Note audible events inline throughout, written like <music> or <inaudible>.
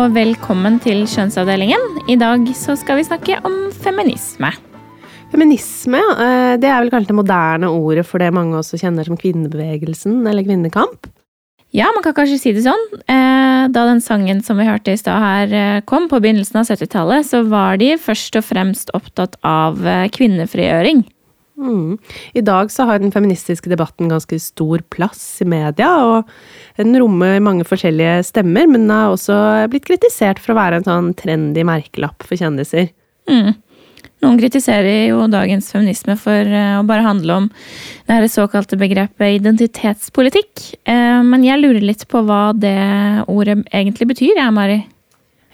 og velkommen til Kjønnsavdelingen. I dag så skal vi snakke om feminisme. Feminisme, eh, det er vel kanskje det moderne ordet for det mange også kjenner som kvinnebevegelsen eller kvinnekamp? Ja, man kan kanskje si det sånn. Eh, da den sangen som vi hørte i stad her eh, kom, på begynnelsen av 70-tallet, så var de først og fremst opptatt av kvinnefrigjøring. Mm. I dag så har den feministiske debatten ganske stor plass i media, og den rommer mange forskjellige stemmer, men den har også blitt kritisert for å være en sånn trendy merkelapp for kjendiser. Mm. Noen kritiserer jo dagens feminisme for eh, å bare handle om det her såkalte begrepet identitetspolitikk, eh, men jeg lurer litt på hva det ordet egentlig betyr, jeg, Mari?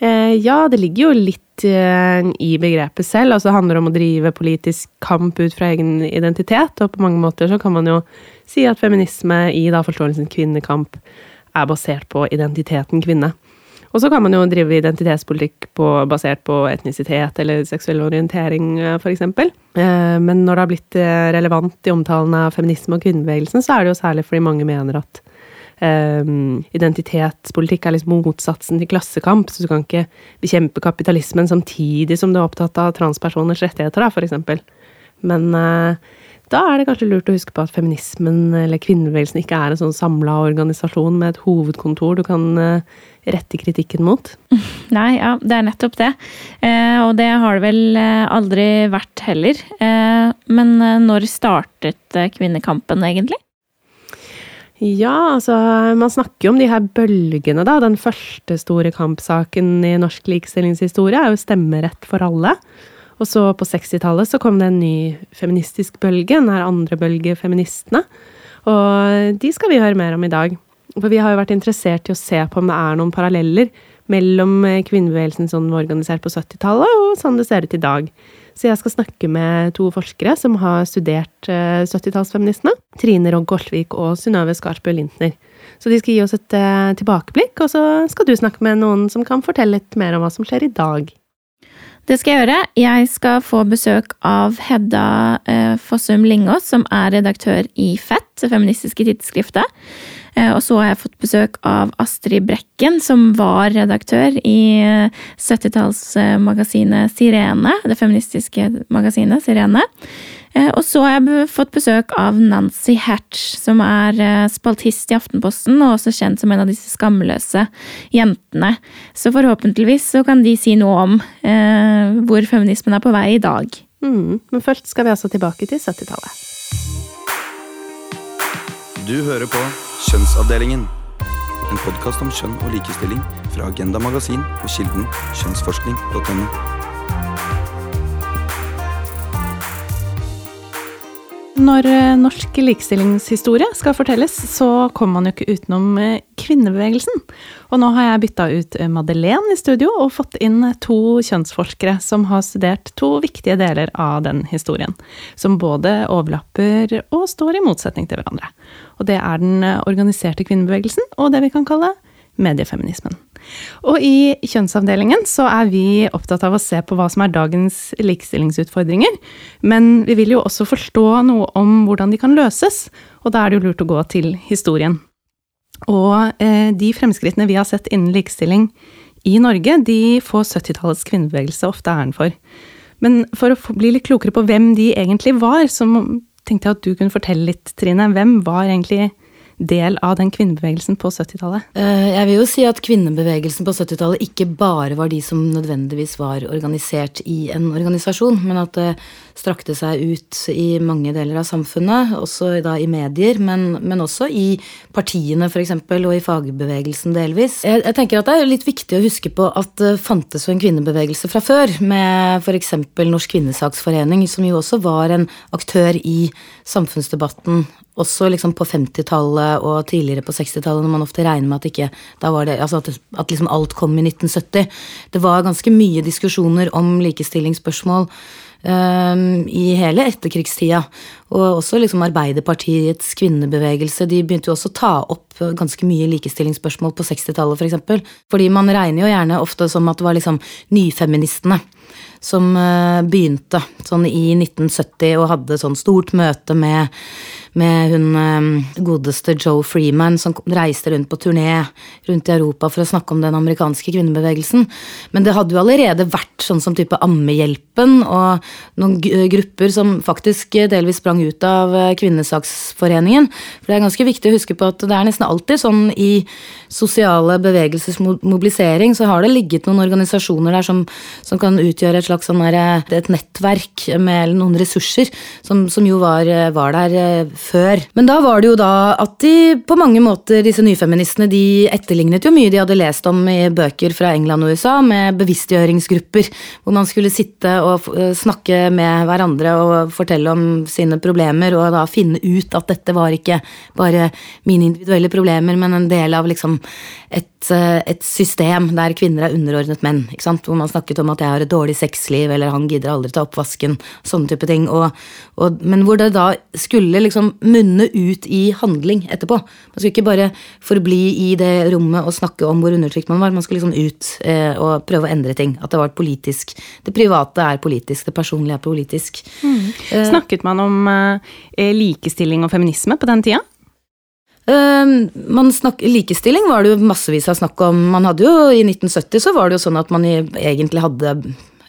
Eh, ja, det ligger jo litt i begrepet selv. Altså det handler om å drive politisk kamp ut fra egen identitet. Og på mange måter så kan man jo si at feminisme i da forståelsen kvinnekamp er basert på identiteten kvinne. Og så kan man jo drive identitetspolitikk på, basert på etnisitet eller seksuell orientering, f.eks. Eh, men når det har blitt eh, relevant i omtalen av feminisme og kvinnebevegelsen, så er det jo særlig fordi mange mener at um, identitetspolitikk er liksom motsatsen til klassekamp, så du kan ikke bekjempe kapitalismen samtidig som du er opptatt av transpersoners rettigheter, da, eksempel. Men uh, da er det kanskje lurt å huske på at feminismen eller kvinnebevegelsen ikke er en sånn samla organisasjon med et hovedkontor du kan uh, rette kritikken mot. <laughs> Nei, ja, det er nettopp det. Eh, og det har det vel aldri vært heller. Eh, men når startet kvinnekampen, egentlig? Ja, altså man snakker jo om de her bølgene, da. Den første store kampsaken i norsk likestillingshistorie er jo stemmerett for alle. Og så på 60-tallet så kom det en ny feministisk bølge, den her andre bølge feministene. Og de skal vi høre mer om i dag. For vi har jo vært interessert i å se på om det er noen paralleller mellom kvinnebevegelsen sånn var organisert på 70-tallet, og sånn det ser ut i dag. Så jeg skal snakke med to forskere som har studert 70-tallsfeministene. Eh, Trine Rogg Goltvik og Synnøve Skarsbø Lintner. Så de skal gi oss et uh, tilbakeblikk, og så skal du snakke med noen som kan fortelle litt mer om hva som skjer i dag. Det skal jeg gjøre. Jeg skal få besøk av Hedda uh, Fossum Lingås, som er redaktør i FET, feministiske tidsskriftet. Eh, og så har jeg fått besøk av Astrid Brekken, som var redaktør i 70-tallsmagasinet Sirene. Det feministiske magasinet Sirene. Eh, og så har jeg fått besøk av Nancy Hatch, som er eh, spaltist i Aftenposten, og også kjent som en av disse skamløse jentene. Så forhåpentligvis så kan de si noe om eh, hvor feminismen er på vei i dag. Mm, men først skal vi altså tilbake til 70-tallet. Du hører på Kjønnsavdelingen. En podkast om kjønn og likestilling fra Agenda Magasin og kilden kjønnsforskning.no. Når eh, norsk likestillingshistorie skal fortelles, så kommer man jo ikke utenom eh, kvinnebevegelsen. Og nå har jeg bytta ut eh, Madeleine i studio og fått inn to kjønnsforskere som har studert to viktige deler av den historien. Som både overlapper og står i motsetning til hverandre. Og det er den organiserte kvinnebevegelsen og det vi kan kalle mediefeminismen. Og i kjønnsavdelingen så er vi opptatt av å se på hva som er dagens likestillingsutfordringer. Men vi vil jo også forstå noe om hvordan de kan løses, og da er det jo lurt å gå til historien. Og eh, de fremskrittene vi har sett innen likestilling i Norge, de får 70-tallets kvinnebevegelse ofte æren for. Men for å bli litt klokere på hvem de egentlig var, så tenkte jeg at du kunne fortelle litt, Trine. Hvem var egentlig del av den kvinnebevegelsen på 70-tallet? Eh, jeg vil jo si at kvinnebevegelsen på 70-tallet ikke bare var de som nødvendigvis var organisert i en organisasjon, men at det strakte seg ut i mange deler av samfunnet, også da i medier, men, men også i partiene f.eks., og i fagbevegelsen delvis. Jeg, jeg, tenker at det er litt viktig å huske på at det fantes jo en kvinnebevegelse fra før, med f.eks. Norsk kvinnesaksforening, som jo også var en aktør i samfunnsdebatten også liksom på 50-tallet og tidligere på 60-tallet, når man ofte regner med at ikke det, altså at, at liksom alt kom i 1970. Det var ganske mye diskusjoner om likestillingsspørsmål i hele etterkrigstida. og også liksom Arbeiderpartiets kvinnebevegelse, de begynte jo også å ta opp ganske mye likestillingsspørsmål på 60-tallet, f.eks. For eksempel. Fordi man regner jo gjerne ofte som at det var liksom nyfeministene som eh, begynte sånn i 1970 og hadde sånn stort møte med med hun um, godeste Joe Freeman som reiste rundt på turné rundt i Europa for å snakke om den amerikanske kvinnebevegelsen. Men det hadde jo allerede vært sånn som type Ammehjelpen og noen grupper som faktisk delvis sprang ut av eh, Kvinnesaksforeningen. For det er ganske viktig å huske på at det er nesten alltid sånn i sosiale bevegelsers mobilisering, så har det ligget noen organisasjoner der som, som kan utgjøre et slags sånn der, eh, et nettverk med noen ressurser, som, som jo var, eh, var der før. Men da var det jo da at de på mange måter, disse nyfeministene, de etterlignet jo mye de hadde lest om i bøker fra England og USA, med bevisstgjøringsgrupper, hvor man skulle sitte og eh, snakke med hverandre og fortelle om sine problemer, og da finne ut at dette var ikke bare mine individuelle problemer, men en del av liksom et, eh, et system der kvinner er underordnet menn, hvor man snakket om at jeg har et dårlig sexliv, eller han gidder aldri ta oppvasken, sånne type ting, og, og, men hvor det da skulle liksom munne ut i handling etterpå. Man skulle ikke bare forbli i det rommet og snakke om hvor undertrykt man var. Man skulle liksom ut eh, og prøve å endre ting. At det var politisk. Det private er politisk, det personlige er politisk. Mm. Eh, Snakket man om eh, likestilling og feminisme på den tida? Uh, snak, likestilling var det jo massevis av snakk om. Man hadde jo, I 1970 så var det jo sånn at man egentlig hadde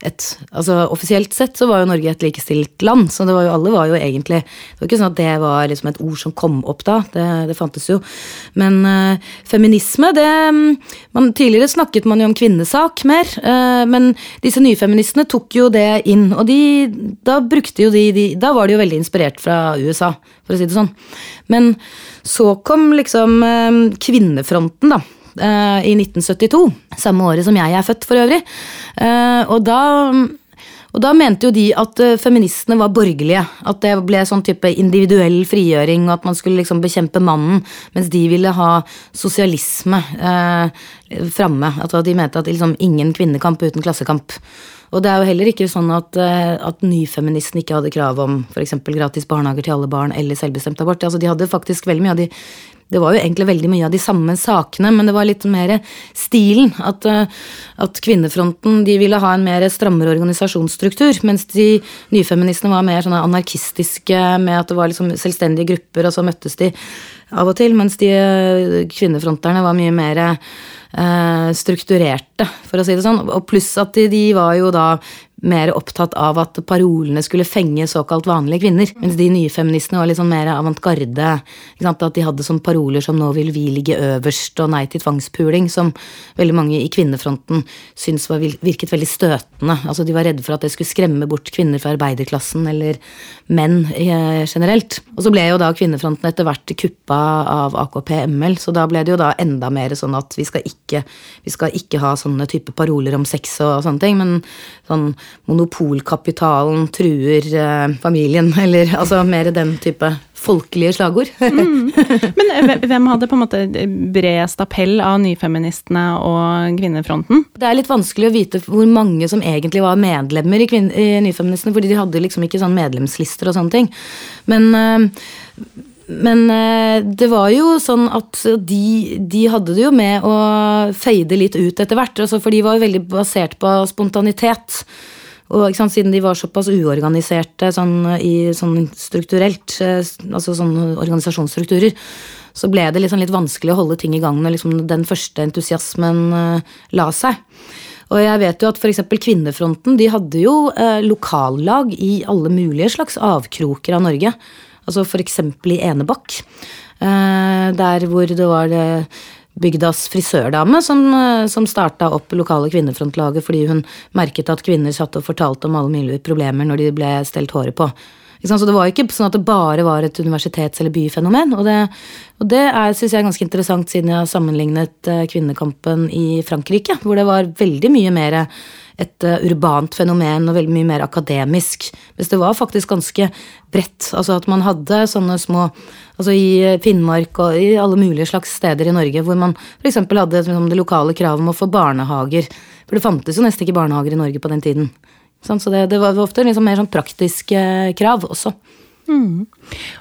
et altså Offisielt sett så var jo Norge et likestilt land, så det var jo, alle var jo egentlig Det var ikke sånn at det var liksom et ord som kom opp da, det, det fantes jo. Men øh, feminisme, det man, Tidligere snakket man jo om kvinnesak mer, øh, men disse nyfeministene tok jo det inn. Og de, da brukte jo de, de Da var de jo veldig inspirert fra USA, for å si det sånn. Men så kom liksom øh, kvinnefronten, da i 1972. Samme året som jeg er født, for øvrig. Og da og da mente jo de at feministene var borgerlige. At det ble sånn type individuell frigjøring, og at man skulle liksom bekjempe mannen. Mens de ville ha sosialisme eh, framme. At de mente at liksom ingen kvinnekamp uten klassekamp. Og det er jo heller ikke sånn at, at nyfeministene ikke hadde krav om f.eks. gratis barnehager til alle barn eller selvbestemt abort. Altså, de hadde faktisk veldig mye av de det var jo egentlig veldig mye av de samme sakene, men det var litt mer stilen. At, eh, at kvinnefronten de ville ha en mer strammere organisasjonsstruktur, mens de nyfeministene var mer sånne anarkistiske med at det var liksom selvstendige grupper, og så møttes de av og til, mens de eh, kvinnefronterne var mye mer eh, strukturerte, for å si det sånn. Og pluss at de, de var jo da mer opptatt av at parolene skulle fenge såkalt vanlige kvinner. Mens de nye feministene var litt sånn mer avantgarde. At de hadde sånn paroler som 'nå vil vi ligge øverst' og 'nei til tvangspuling', som veldig mange i kvinnefronten syntes virket veldig støtende. Altså De var redde for at det skulle skremme bort kvinner fra arbeiderklassen eller menn eh, generelt. Og så ble jo da kvinnefronten etter hvert kuppa av AKP-ML, så da ble det jo da enda mer sånn at vi skal ikke, vi skal ikke ha sånne type paroler om sex og sånne ting, men sånn monopolkapitalen truer eh, familien, <laughs> eller altså mer den type folkelige slagord. <laughs> mm. Men eh, hvem hadde på en måte bredest appell av nyfeministene og kvinnefronten? Det er litt vanskelig å vite hvor mange som egentlig var medlemmer i, i Nyfeministene, fordi de hadde liksom ikke sånn medlemslister og sånne ting. Men øh, men eh, det var jo sånn at de, de, hadde det jo med å fade litt ut etter hvert. Altså for de var jo veldig basert på spontanitet. Og sant, siden de var såpass uorganiserte sånn, i, sånn strukturelt, eh, altså sånne organisasjonsstrukturer, så ble det liksom litt vanskelig å holde ting i gang når liksom den første entusiasmen uh, la seg. Og jeg vet jo at f.eks. Kvinnefronten de hadde jo uh, lokallag i alle mulige slags avkroker av Norge. Altså f.eks. i Enebakk, der hvor det var det bygdas frisørdame som, eh, som starta opp lokale kvinnefrontlaget fordi hun merket at kvinner satt og fortalte om alle mulige problemer når de ble stelt håret på. Så det var ikke sånn at det bare var et universitets- eller byfenomen. Og det, og det er, synes jeg er ganske interessant, siden jeg har sammenlignet eh, kvinnekampen i Frankrike, hvor det var veldig mye mer et uh, urbant fenomen og veldig mye mer akademisk. Mens det var faktisk ganske bredt. Altså at man hadde sånne små Altså i eh, Finnmark og i alle mulige slags steder i Norge hvor man f.eks. hadde liksom, det lokale kravet om å få barnehager. For det fantes jo nesten ikke barnehager i Norge på den tiden. Så det, det var ofte liksom mer sånn praktiske krav også. Mm.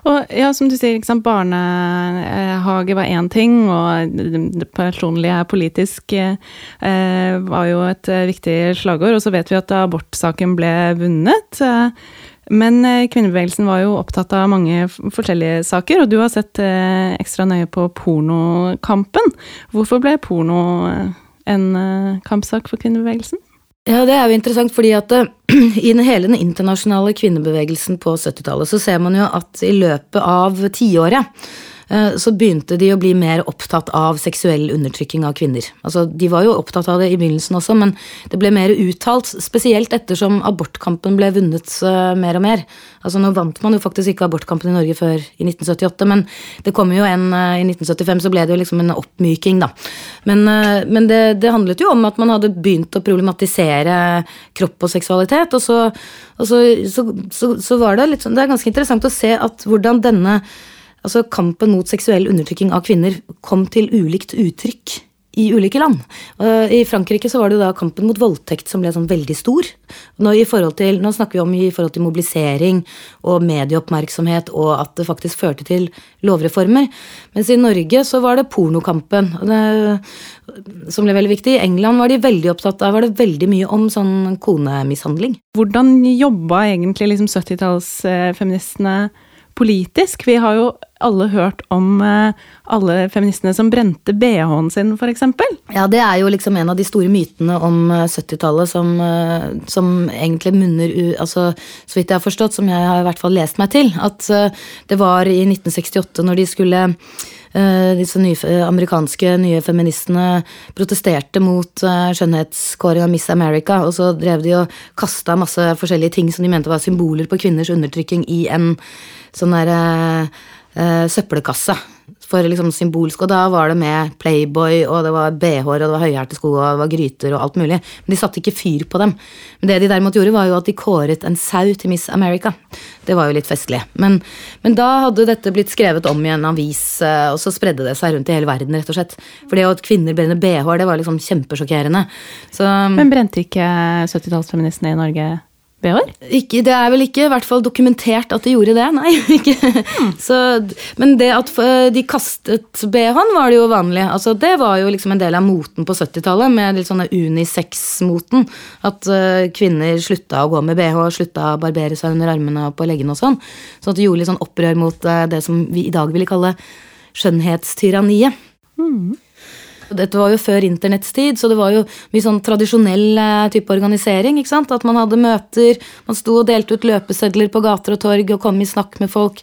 Og ja, som du sier, liksom, barnehage var én ting, og det personlige politisk eh, var jo et eh, viktig slagord. Og så vet vi at abortsaken ble vunnet. Eh, men eh, kvinnebevegelsen var jo opptatt av mange forskjellige saker, og du har sett eh, ekstra nøye på pornokampen. Hvorfor ble porno en kampsak for kvinnebevegelsen? Ja, det er jo interessant, fordi at <clears throat> i hele den internasjonale kvinnebevegelsen på 70-tallet så ser man jo at i løpet av tiåret Eh, så begynte de å bli mer opptatt av seksuell undertrykking av kvinner. Altså, de var jo opptatt av det i begynnelsen også, men det ble mer uttalt, spesielt ettersom abortkampen ble vunnet uh, mer og mer. Altså, nå vant man jo faktisk ikke abortkampen i Norge før i 1978, men det kom jo en uh, i 1975, så ble det jo liksom en oppmyking, da. Men, men det, det, handlet jo om at man hadde begynt å problematisere kropp og seksualitet, og så, og så, så, så var det litt sånn Det er ganske interessant å se at hvordan denne altså Kampen mot seksuell undertrykking av kvinner kom til ulikt uttrykk i ulike land. I Frankrike så var det jo da kampen mot voldtekt som ble sånn veldig stor. Nå, til, nå, snakker vi om i forhold til mobilisering og medieoppmerksomhet og at det faktisk førte til lovreformer. Mens i Norge så var det pornokampen det, som ble veldig viktig. I England var de veldig opptatt av var det veldig mye om sånn konemishandling. Hvordan jobba egentlig liksom 70-tallsfeministene? politisk. Vi har jo alle hørt om uh, alle feministene som brente bh-en sin, f.eks. Ja, det er jo liksom en av de store mytene om 70-tallet eh, som, uh, som, egentlig munner u... Altså, så vidt jeg har forstått, som jeg har i hvert fall lest meg til, at det var i 1968 når de skulle disse nye, amerikanske nye feministene protesterte mot skjønnhetskåring av Miss America, og så drev de og kasta masse forskjellige ting som de mente var symboler på kvinners undertrykking i en sånn derre uh, søppelkasse for liksom symbolsk, og da var det med Playboy, og det var bh-er, og det var høyhælte sko, og det var gryter og alt mulig. Men de satte ikke fyr på dem. Men det de derimot gjorde, var jo at de kåret en sau til Miss America. Det var jo litt festlig. Men, men da hadde dette blitt skrevet om i en avis, eh, og så spredde det seg rundt i hele verden, rett og slett. For det at kvinner brenner bh-er, det var liksom kjempesjokkerende. Så, men brente ikke 70-tallsfeministene i Norge BH-er? Det er vel ikke i hvert fall dokumentert at de gjorde det, nei. <laughs> Mm. Så, men det at eh, de kastet BH-en, var det jo vanlig. Altså, det var jo liksom en del av moten på 70-tallet, med litt sånne unisex-moten. At uh, kvinner slutta å gå med BH, slutta å barbere seg under armene og på leggene og sånn. Så at det gjorde litt sånn opprør mot uh, det som vi i dag ville kalle skjønnhetstyranniet. Mm. Dette var jo før internetts tid, så det var jo mye sånn tradisjonell eh, type organisering. ikke sant? At man hadde møter, man sto og delte ut løpesedler på gater og torg og kom i snakk med folk.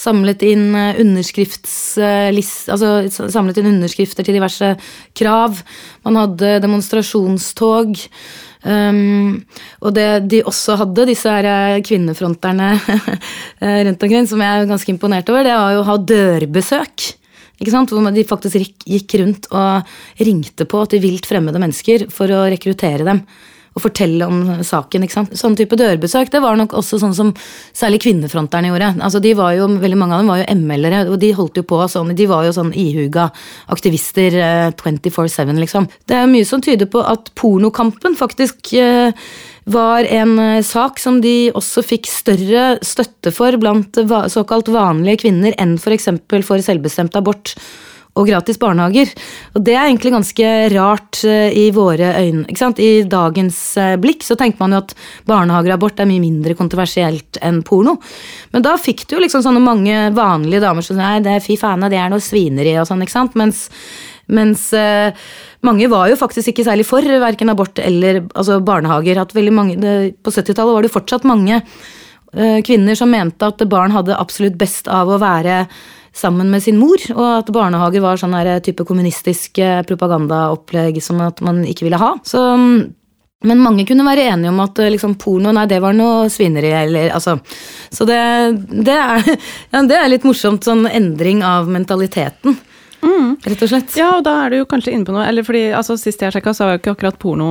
Samlet inn eh, underskriftslist, altså samlet inn underskrifter til diverse krav. Man hadde demonstrasjonstog. Um, og det de også hadde, disse her eh, kvinnefronterne <laughs> rundt omkring, som jeg er ganske imponert over, det var jo å ha dørbesøk. Hvor de faktisk gikk rundt og ringte på til vilt fremmede mennesker for å rekruttere dem og fortelle om saken. Sånn type dørbesøk det var nok også sånn som særlig kvinnefronterne gjorde. Altså de var jo, Veldig mange av dem var jo ML-ere, og de holdt jo på sånn, de var jo sånn ihuga aktivister 24-7, eh, liksom. Det er mye som tyder på at pornokampen faktisk eh, var en eh, sak som de også fikk større støtte for blant såkalt vanlige kvinner enn f.eks. For, for selvbestemt abort og gratis barnehager. Og det er egentlig ganske rart eh, i våre øyne. ikke sant? I dagens eh, blikk så tenker man jo at barnehager er mye mindre kontroversielt enn porno. Men da fikk du jo liksom sånne mange vanlige damer som nei, det er fy faen, det er noe svineri og sånn, ikke sant. Mens, mens uh, mange var jo faktisk ikke særlig for verken abort eller altså barnehager. mange, det, På 70-tallet var det fortsatt mange uh, kvinner som mente at barn hadde absolutt best av å være sammen med sin mor, og at barnehager var sånn her type kommunistisk eh, propagandaopplegg som at man ikke ville ha. Så mm, men mange kunne være enige om at liksom, porno nei, det var noe svineri. Eller, altså. Så det, det, er, <laughs> ja, det, er, litt morsomt, sånn endring av mentaliteten. Mm. Rett og slett. Ja, og da er du jo kanskje inne på noe. Eller fordi, altså, Sist jeg sjekka, så var jo ikke akkurat porno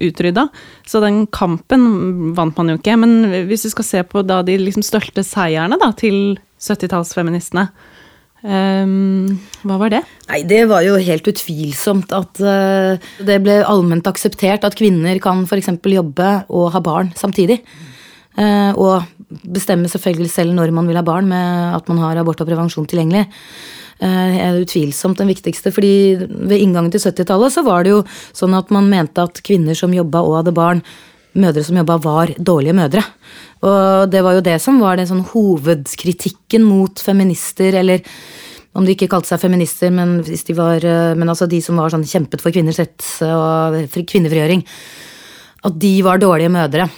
utrydda. Så den kampen vant man jo ikke. Men hvis du skal se på da de liksom største seierne da, til 70-tallsfeministene, Um, hva var det? Nei, Det var jo helt utvilsomt at uh, det ble allment akseptert at kvinner kan f.eks. jobbe og ha barn samtidig. Uh, og bestemme selvfølgelig selv når man vil ha barn, med at man har abort og prevensjon tilgjengelig. Eh, er utvilsomt den viktigste, fordi ved inngangen til 70-tallet så var det jo sånn at man mente at kvinner som jobba og hadde barn, mødre som jobba, var dårlige mødre. Og det var jo det som var den sånn hovedkritikken mot feminister, eller om de ikke kalte seg feminister, men, de var, eh, men altså de som var sånn kjempet for kvinners rett og kvinnefrigjøring. At de var dårlige mødre.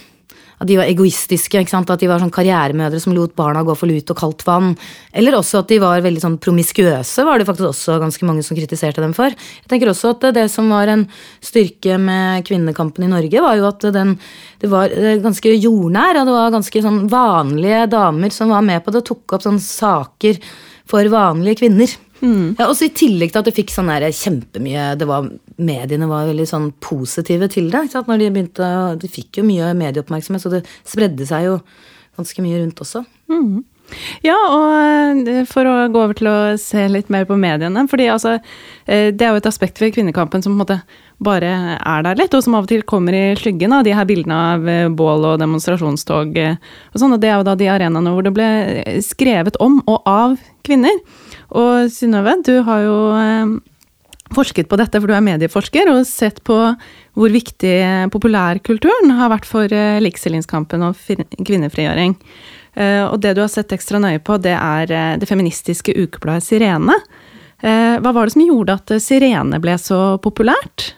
At de var egoistiske. At de var sånn karrieremødre som lot barna gå for lut og kaldt vann. Eller også at de var veldig sånn promiskuøse, var det faktisk også ganske mange som kritiserte dem for. Jeg tenker også at det som var en styrke med kvinnekampen i Norge, var jo at den det var eh, ganske jordnær, og det var ganske sånn vanlige damer som var med på det og tok opp sånne saker for vanlige kvinner. Mm. Ja, også I tillegg til at det fikk sånn der kjempemye det var, Mediene var veldig sånn positive til det. Ikke sant? Når De begynte, de fikk jo mye medieoppmerksomhet, så det spredde seg jo ganske mye rundt også. Mm. Ja, og eh, for å gå over til å se litt mer på mediene. fordi altså, eh, Det er jo et aspekt ved kvinnekampen som på en måte bare er der litt, og som av og til kommer i skyggen av de her bildene av eh, bål og demonstrasjonstog og sånn. Og det er jo da de arenaene hvor det ble skrevet om og av kvinner. Og Synnøve, du har jo forsket på dette, for du er medieforsker, og sett på hvor viktig populærkulturen har vært for likestillingskampen og kvinnefrigjøring. Eh, og det du har sett ekstra nøye på, det er eh, det feministiske ukebladet Sirene. Eh, hva var det som gjorde at Sirene ble så populært?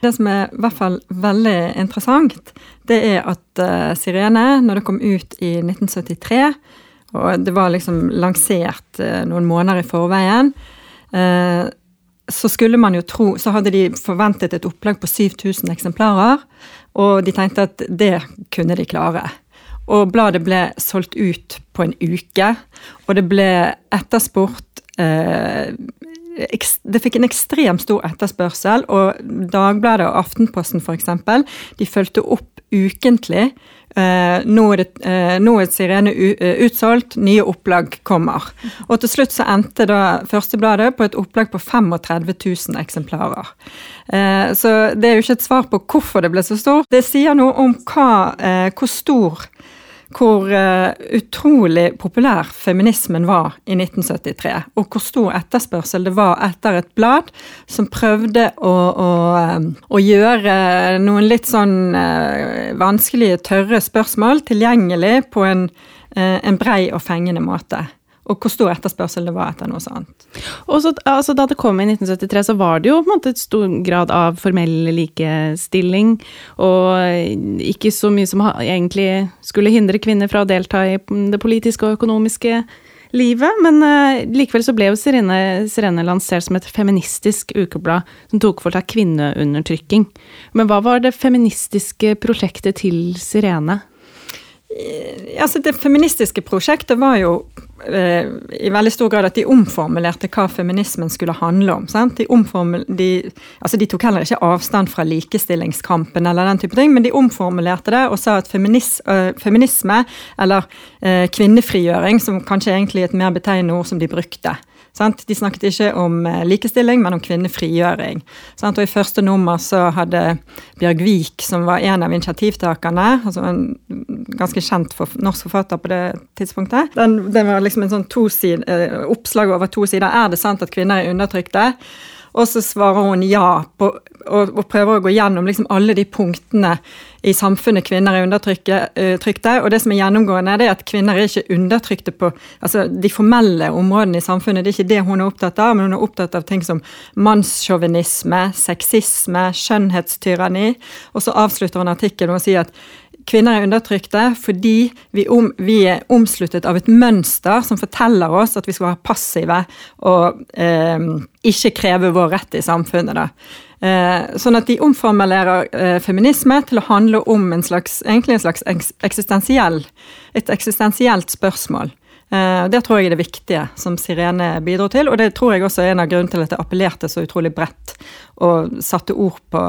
Det som er i hvert fall veldig interessant, det er at Sirene, når det kom ut i 1973, og det var liksom lansert noen måneder i forveien, så skulle man jo tro Så hadde de forventet et opplag på 7000 eksemplarer, og de tenkte at det kunne de klare. Og bladet ble solgt ut på en uke, og det ble etterspurt eh, det fikk en ekstremt stor etterspørsel, og Dagbladet og Aftenposten f.eks. de fulgte opp ukentlig. Eh, nå, er det, eh, nå er Sirene eh, utsolgt, nye opplag kommer. Og til slutt så endte da Førstebladet på et opplag på 35 000 eksemplarer. Eh, så det er jo ikke et svar på hvorfor det ble så stort. Det sier noe om hva, eh, hvor stor hvor uh, utrolig populær feminismen var i 1973, og hvor stor etterspørsel det var etter et blad som prøvde å, å, um, å gjøre noen litt sånn uh, vanskelige, tørre spørsmål tilgjengelig på en, en brei og fengende måte og hvor stor etterspørsel det var etter noe sånt. Og så, altså, Da det kom i 1973, så var det jo på en måte et stor grad av formell likestilling, og ikke så mye som egentlig skulle hindre kvinner fra å delta i det politiske og økonomiske livet, men uh, likevel så ble jo Sirene, Sirene, lansert som et feministisk ukeblad som tok for seg kvinneundertrykking. Men hva var det feministiske prosjektet til Sirene? Altså, det feministiske prosjektet var jo eh, i veldig stor grad at de omformulerte hva feminismen skulle handle om. De, de, altså de, tok heller ikke avstand fra likestillingskampen, eller den type ting, men de omformulerte det og sa at feminis, øh, feminisme, eller øh, kvinnefrigjøring, som kanskje egentlig er et mer betegnende ord som de brukte, Sant? De snakket ikke om eh, likestilling, men om kvinnefrigjøring. Sant? Og I første nummer så hadde Bjørg Vik, som var en av initiativtakerne, altså en ganske kjent for, norsk forfatter på det tidspunktet, den, den var liksom en sånn to side, eh, oppslag over to sider. Er det sant at kvinner er undertrykte? Og så svarer hun ja, på, og, og, prøver å gå gjennom liksom alle de punktene i samfunnet kvinner er undertrykte. Og det som er gjennomgående, er at kvinner er ikke undertrykte på altså de formelle områdene i samfunnet. Det er ikke det hun er opptatt av, men hun er opptatt av ting som mannssjåvinisme, sexisme, skjønnhetstyranni. Og så avslutter hun artikkelen med å si at Kvinner er undertrykte fordi vi, om, vi, er omsluttet av et mønster som forteller oss at vi skal være passive og eh, ikke kreve vår rett i samfunnet. Eh, sånn at de omformulerer eh, feminisme til å handle om en slags, egentlig en slags eksistensiell, et eksistensielt spørsmål. Eh, det tror jeg er det viktige som Sirene bidro til, og det tror jeg også er en av grunnene til at det appellerte så utrolig bredt og satte ord på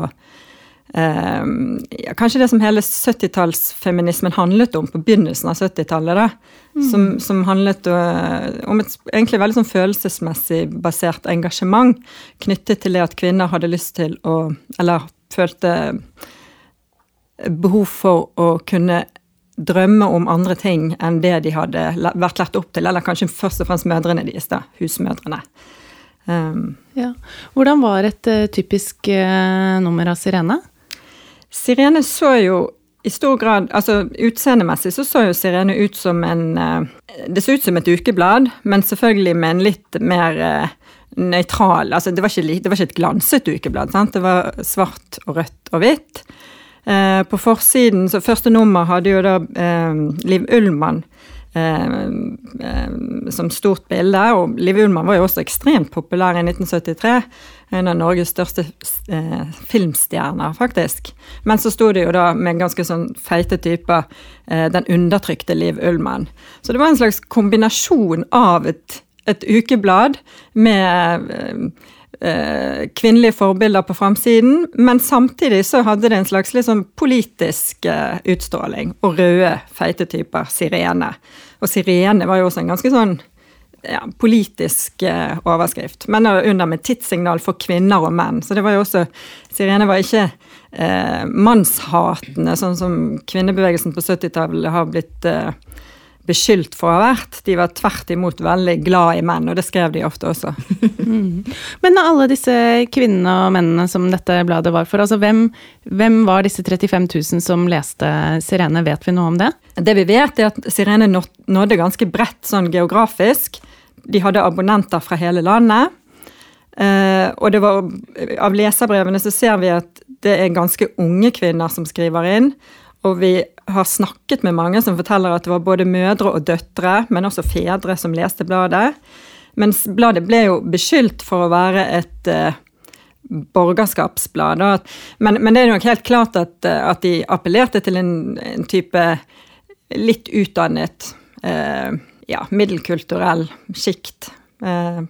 ja, Kanskje det som hele 70-tallsfeminismen handlet om på begynnelsen av 70-tallet. Mm. Som, som, handlet uh, om et egentlig veldig sånn følelsesmessig basert engasjement knyttet til det at kvinner hadde lyst til å Eller følte behov for å kunne drømme om andre ting enn det de hadde vært lært opp til, eller kanskje først og fremst mødrene deres, da, husmødrene. Um, ja. Hvordan var et uh, typisk uh, nummer av Sirene? Sirene så jo i stor grad Altså utseendemessig så så jo Sirene ut som en uh, Det så ut som et ukeblad, men selvfølgelig med en litt mer nøytral Altså det var, ikke, det var ikke et glanset ukeblad, sant? det var svart og rødt og hvitt. på forsiden, så første nummer hadde jo da Liv Ullmann Eh, eh, som stort bilde. Og Liv Ullmann var jo også ekstremt populær i 1973. En av Norges største eh, filmstjerner, faktisk. Men så sto det jo da med ganske sånn feite typer eh, den undertrykte Liv Ullmann. Så det var en slags kombinasjon av et, et ukeblad med eh, kvinnelige forbilder på framsiden, men samtidig så hadde det en slags liksom politisk eh, utstråling. Og røde, feite typer. Sirene. Og sirene var jo også en ganske sånn ja, politisk eh, overskrift, men under med tidssignal for kvinner og menn. Så det var jo også Sirene var ikke eh, mannshatende, sånn som kvinnebevegelsen på 70-tallet har blitt eh, beskyldt for å ha vært. De var tvert imot veldig glad i menn, og det skrev de ofte også. <laughs> Mm. Men alle disse kvinnene og mennene som dette bladet var for, altså hvem, hvem, var disse 35 000 som leste Sirene, vet vi noe om det? Det vi vet, er at Sirene nådde ganske bredt sånn geografisk. De hadde abonnenter fra hele landet. Uh, og det var, av leserbrevene så ser vi at det er ganske unge kvinner som skriver inn. Og vi har snakket med mange som forteller at det var både mødre og døtre, men også fedre som leste bladet. Mens bladet ble jo beskyldt for å være et uh, borgerskapsblad. Men, men, det er nok helt klart at, uh, at de appellerte til en, en type litt utdannet, uh, ja, middelkulturell sjikt. Uh,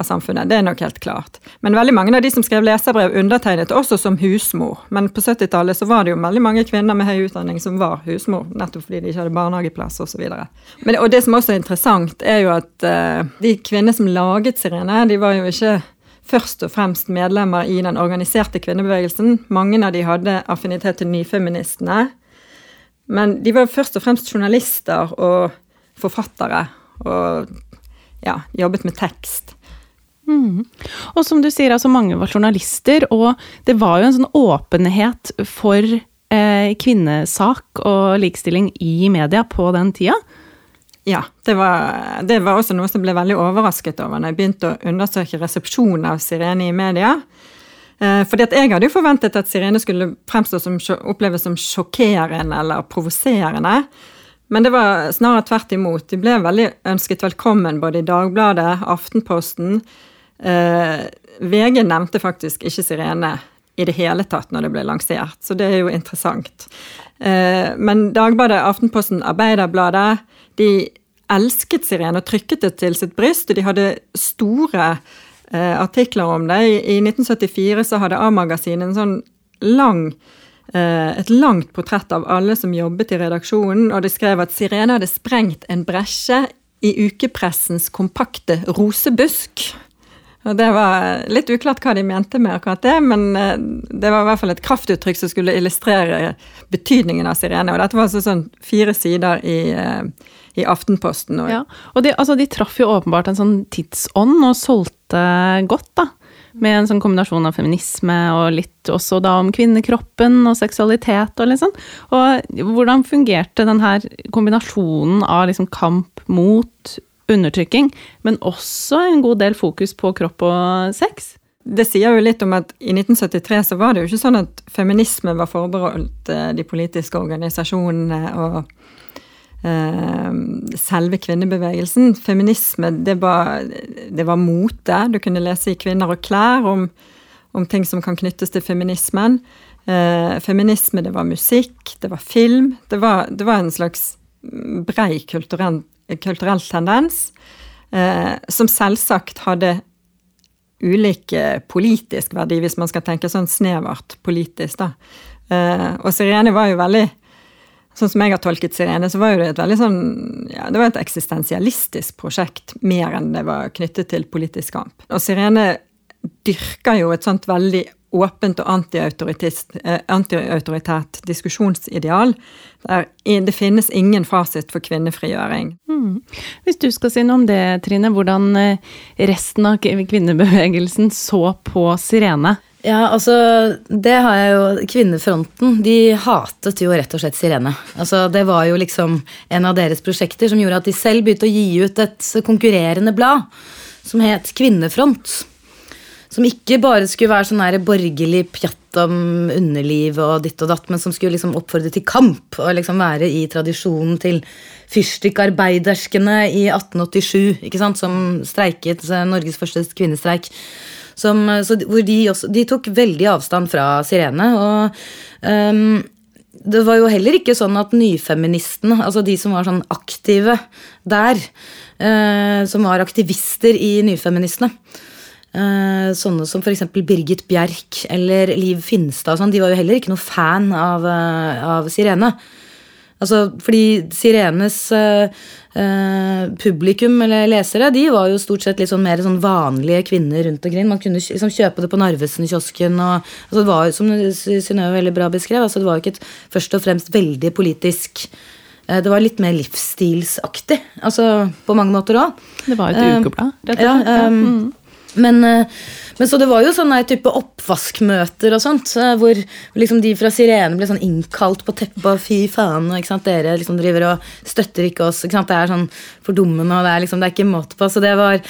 av samfunnet. Det er nok helt klart. Men veldig mange av de som skrev leserbrev, undertegnet også som husmor. Men på 70-tallet så var det jo veldig mange kvinner med høy utdanning som var husmor, nettopp fordi de ikke hadde barnehageplass osv. Og det som også er interessant, er jo at uh, de kvinnene som laget Sirene, de var jo ikke først og fremst medlemmer i den organiserte kvinnebevegelsen. Mange av de hadde affinitet til nyfeministene. Men de var først og fremst journalister og forfattere. Og ja, jobbet med tekst. Mm. Og som du sier, altså mange var journalister, og det var jo en sånn åpenhet for eh, kvinnesak og likestilling i media på den tida. Ja, det var, det var, også noe som ble veldig overrasket over når jeg begynte å undersøke resepsjonen av Sirene i media. Eh, fordi at jeg hadde jo forventet at Sirene skulle fremstå som, oppleves som sjokkerende eller provoserende. Men det var snarere tvert imot. De ble veldig ønsket velkommen både i Dagbladet, Aftenposten, Eh, VG nevnte faktisk ikke Sirene i det hele tatt når det ble lansert, så det er jo interessant. Eh, men Dagbladet, Aftenposten, Arbeiderbladet, de elsket Sirene og trykket det til sitt bryst, og de hadde store eh, artikler om det. I, I, 1974 så hadde A-magasinet en sånn lang eh, et langt portrett av alle som jobbet i redaksjonen, og de skrev at Sirene hadde sprengt en bresje i ukepressens kompakte rosebusk. Og Det var litt uklart hva de mente med akkurat det, men eh, det var i hvert fall et kraftuttrykk som skulle illustrere betydningen av sirene. Og dette var altså sånn fire sider i, eh, i Aftenposten. Og, ja, og de, altså, de traff jo åpenbart en sånn tidsånd og solgte godt, da. Med en sånn kombinasjon av feminisme og litt også da om kvinnekroppen og seksualitet og litt sånn. Og hvordan fungerte den her kombinasjonen av liksom kamp mot undertrykking, men også en god del fokus på kropp og sex. Det sier jo litt om at i 1973 så var det jo ikke sånn at feminisme var forbeholdt eh, de politiske organisasjonene og uh, selve kvinnebevegelsen. Feminisme, det var, det var, mote. Du kunne lese i Kvinner og klær om, om ting som kan knyttes til feminismen. Uh, feminisme, det var musikk, det var film. Det var, det var en slags brei kulturell tendens, eh, som selvsagt hadde ulik politisk verdi, hvis man skal tenke sånn snevert politisk, da. Eh, og Sirene var jo veldig Sånn som jeg har tolket Sirene, så var jo det et veldig sånn ja, Det var et eksistensialistisk prosjekt, mer enn det var knyttet til politisk kamp. Og Sirene dyrker jo et sånt veldig åpent og antiautoritist- eh, antiautoritært diskusjonsideal. Der det finnes ingen fasit for kvinnefrigjøring. Hvis du skal si noe om det, Trine, hvordan eh, resten av kvinnebevegelsen så på Sirene? Ja, altså, det har jeg jo Kvinnefronten, de hatet jo rett og slett Sirene. Altså, det var jo liksom en av deres prosjekter som gjorde at de selv begynte å gi ut et konkurrerende blad som het Kvinnefront. Som ikke bare skulle være sånn her borgerlig pjatt om underliv og ditt og datt, men som skulle liksom oppfordre til kamp og liksom være i tradisjonen til fyrstikkarbeiderskene i 1887, ikke sant, som streiket eh, Norges første kvinnestreik. Som, eh, så, hvor de, også, de tok veldig avstand fra Sirene. Og um, det var jo heller ikke sånn at nyfeministene, altså de som var sånn aktive der, uh, som var aktivister i Nyfeministene, sånne som f.eks. Birgit Bjerk eller Liv Finstad, og sånn, de var jo heller ikke noe fan av, eh, av Sirene. Altså, fordi Sirenes eh, eh, publikum eller lesere de var jo stort sett litt sånn mer sånn vanlige kvinner rundt omkring. Man kunne liksom kjøpe det på Narvesen-kiosken. og altså, det var jo, Som Synnøve veldig bra beskrev, altså, det var jo ikke et først og fremst veldig politisk eh, Det var litt mer livsstilsaktig, altså på mange måter òg. Det var et Eh, ukeblad, rett og ja, slett. Ja, um. Men, eh, men så det var jo sånne type oppvaskmøter og sånt, eh, hvor liksom de fra Sirene ble sånn innkalt på teppet fy faen, dere liksom driver og støtter ikke oss. ikke Det er sånn fordummende, det er liksom, det er ikke måte på. Så det var,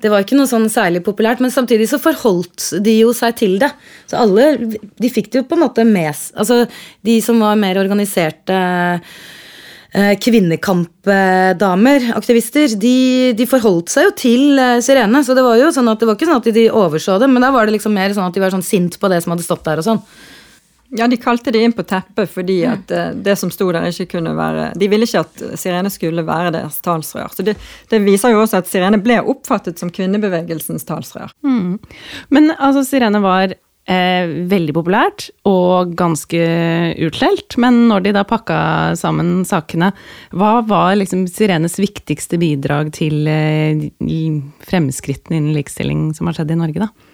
det var ikke noe sånn særlig populært. Men samtidig så forholdt de jo seg til det. Så alle de fikk det jo på en måte med Altså de som var mer organiserte kvinnekampdamer, aktivister, de, de forholdt seg jo til eh, Sirene. Så det var jo sånn at det var ikke sånn at de overså det, men da var det liksom mer sånn at de var sånn sint på det som hadde stått der og sånn. Ja, de kalte det inn på teppet fordi at eh, det som sto der, ikke kunne være De ville ikke at Sirene skulle være deres talsrør. Så det, det viser jo også at Sirene ble oppfattet som kvinnebevegelsens talsrør. Men altså, Sirene var eh, veldig populært og ganske utskjelt. Men når de da pakka sammen sakene, hva var liksom Sirenes viktigste bidrag til eh, fremskrittene innen likestilling som har skjedd i Norge, da?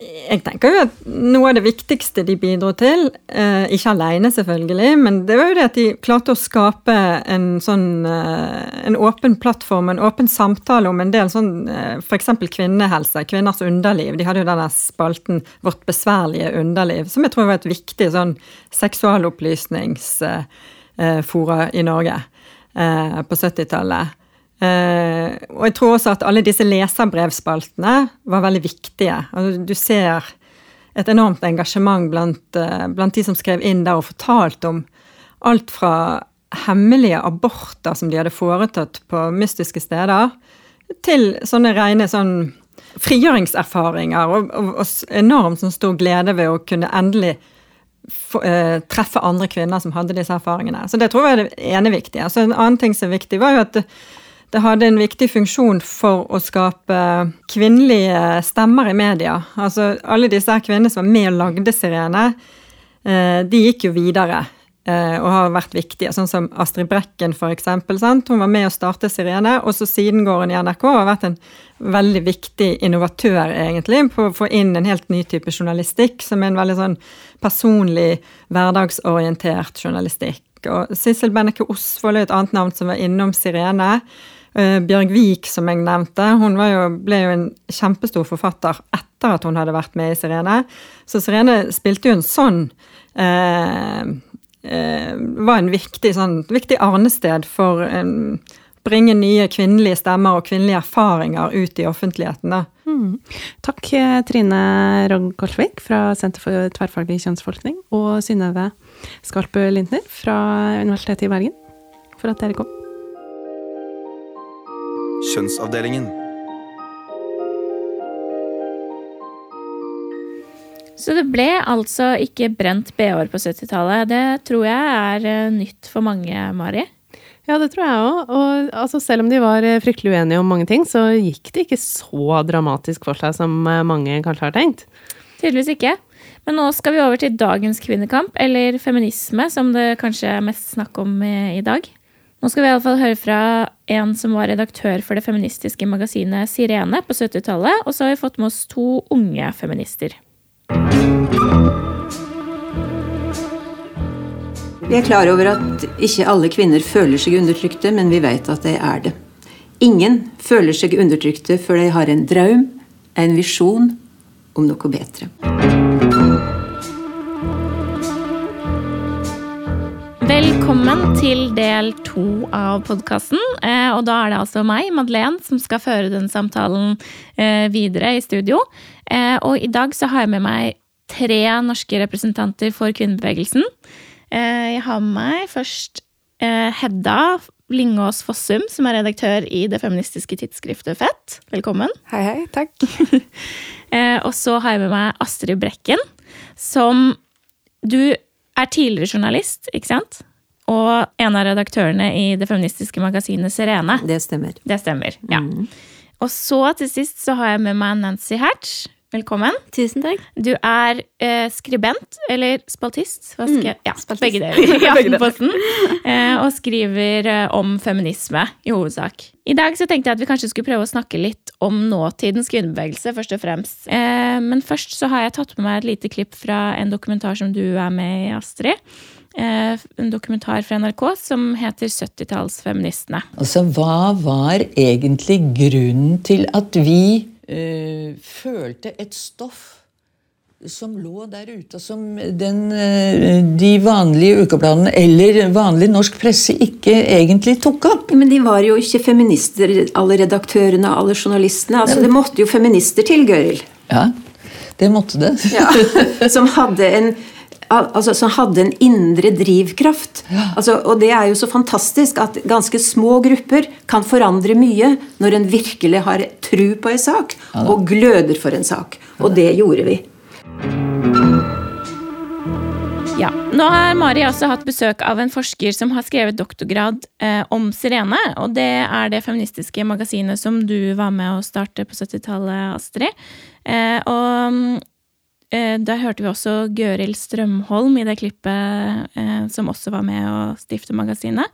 Jeg tenker jo at noe av det viktigste de bidro til, eh, ikke alene selvfølgelig, men det var jo det at de klarte å skape en sånn eh, en åpen plattform, en åpen samtale om en del sånn eh, f.eks. kvinnehelse, kvinners underliv. De hadde jo denne spalten Vårt besværlige underliv, som jeg tror var et viktig sånn seksualopplysningsfora i Norge eh, på 70-tallet. Eh, og jeg tror også at alle disse leserbrevspaltene var veldig viktige. Altså, du ser et enormt engasjement blant, eh, blant de som skrev inn der og fortalte om alt fra hemmelige aborter som de hadde foretatt på mystiske steder, til sånne rene sånn frigjøringserfaringer og, og, og enormt sånn stor glede ved å kunne endelig for, eh, treffe andre kvinner som hadde disse erfaringene. Så det tror jeg er det ene viktige. Så en annen ting som er viktig, var jo at det, hadde en viktig funksjon for å skape kvinnelige stemmer i media. Altså alle disse her kvinnene som var med og lagde Sirene, eh, de gikk jo videre eh, og har vært viktige. Sånn som Astrid Brekken, for eksempel. Sant? Hun var med å starte Sirene, og så siden går hun i NRK og har vært en veldig viktig innovatør, egentlig, på å få inn en helt ny type journalistikk, som er en veldig sånn personlig, hverdagsorientert journalistikk. Og Sissel Benneke Osvold er et annet navn som var innom Sirene. Uh, Bjørg Vik, som jeg nevnte, hun jo, ble jo en kjempestor forfatter etter at hun hadde vært med i Sirene. Så Sirene spilte jo en sånn eh, eh, Var en viktig, sånn, viktig arnested for å bringe nye kvinnelige stemmer og kvinnelige erfaringer ut i offentligheten. da. Takk, eh, Trine Rogn Korsvik fra Senter for tverrfaglig kjønnsforskning, og Synnøve Skarpe Lintner fra Universitetet i Bergen, for at dere kom. Kjønnsavdelingen. Så det ble altså ikke brent BH-er på 70-tallet. Det tror jeg er eh, nytt for mange, Mari. Ja, det tror jeg òg. Og altså, selv om de var eh, fryktelig uenige om mange ting, så gikk det ikke så dramatisk for seg som eh, mange kanskje har tenkt. Tydeligvis ikke. Men nå skal vi over til dagens kvinnekamp, eller feminisme, som det kanskje er mest snakk om i dag. Nå skal vi i alle fall høre fra en som var redaktør for det feministiske magasinet Sirene på 70-tallet, og så har vi fått med oss to unge feminister. Vi er klar over at ikke alle kvinner føler seg undertrykte, men vi vet at de er det. Ingen føler seg undertrykte før de har en drøm, en visjon om noe bedre. Velkommen til del to av podkasten. Eh, og da er det altså meg, Madeleine, som skal føre den samtalen eh, videre i studio. Eh, og i dag så har jeg med meg tre norske representanter for kvinnebevegelsen. Jeg har med meg først Hedda Lingås Fossum, som er redaktør i det feministiske tidsskriftet Fett. Velkommen. Hei, hei. Takk. <laughs> Og så har jeg med meg Astrid Brekken, som Du er tidligere journalist, ikke sant? Og en av redaktørene i det feministiske magasinet Serene. Det stemmer. Det stemmer, ja. Og så til sist så har jeg med meg Nancy Hertz. Velkommen. Tusen takk. Du er eh, skribent, eller spaltist, hva skal jeg? Ja, spaltist. begge deler <laughs> i Aftenposten. eh, og skriver eh, om feminisme, i hovedsak. I dag så tenkte jeg at vi kanskje skulle prøve å snakke litt om nåtidens kvinnebevegelse, først og fremst. Eh, men først så har jeg tatt med meg et lite klipp fra en dokumentar som du er med i, Astrid. Eh, en dokumentar fra NRK som heter 70-tallsfeministene. Altså, hva var egentlig grunnen til at vi eh, følte et stoff som lå der ute, og som den, eh, de vanlige ukebladene eller vanlig norsk presse ikke egentlig tok opp? Men de var jo ikke feminister, alle redaktørene alle journalistene. Altså, det måtte jo feminister til, Gøril. Ja, det måtte det. Ja. <laughs> Som hadde en Altså, som hadde en indre drivkraft. Altså, og det er jo så fantastisk at ganske små grupper kan forandre mye når en virkelig har tru på en sak og gløder for en sak. Og det gjorde vi. Ja, Nå har Mari også hatt besøk av en forsker som har skrevet doktorgrad eh, om sirene. Og det er det feministiske magasinet som du var med å starte på 70-tallet, Astrid. Eh, og eh, da hørte vi også Gøril Strømholm i det klippet eh, som også var med å stifte magasinet.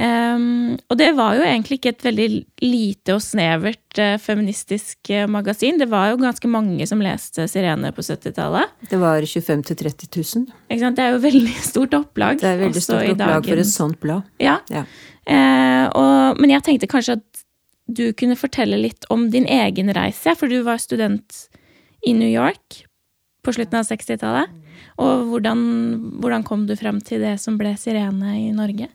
Og det var jo egentlig ikke et veldig lite og snevert eh, feministisk eh, magasin. Det var jo ganske mange som leste Sirene på 70-tallet. Det var 25 000-30 000. Ikke sant? Det er jo veldig <laughs> stort opplag. Det er veldig stort opplag for et sånt blad. Ja. Ja. Eh, og, men jeg tenkte kanskje at du kunne fortelle litt om din egen reise, for du var student i New York på slutten av 60-tallet. Og hvordan, hvordan kom du frem til det som ble Sirene i Norge?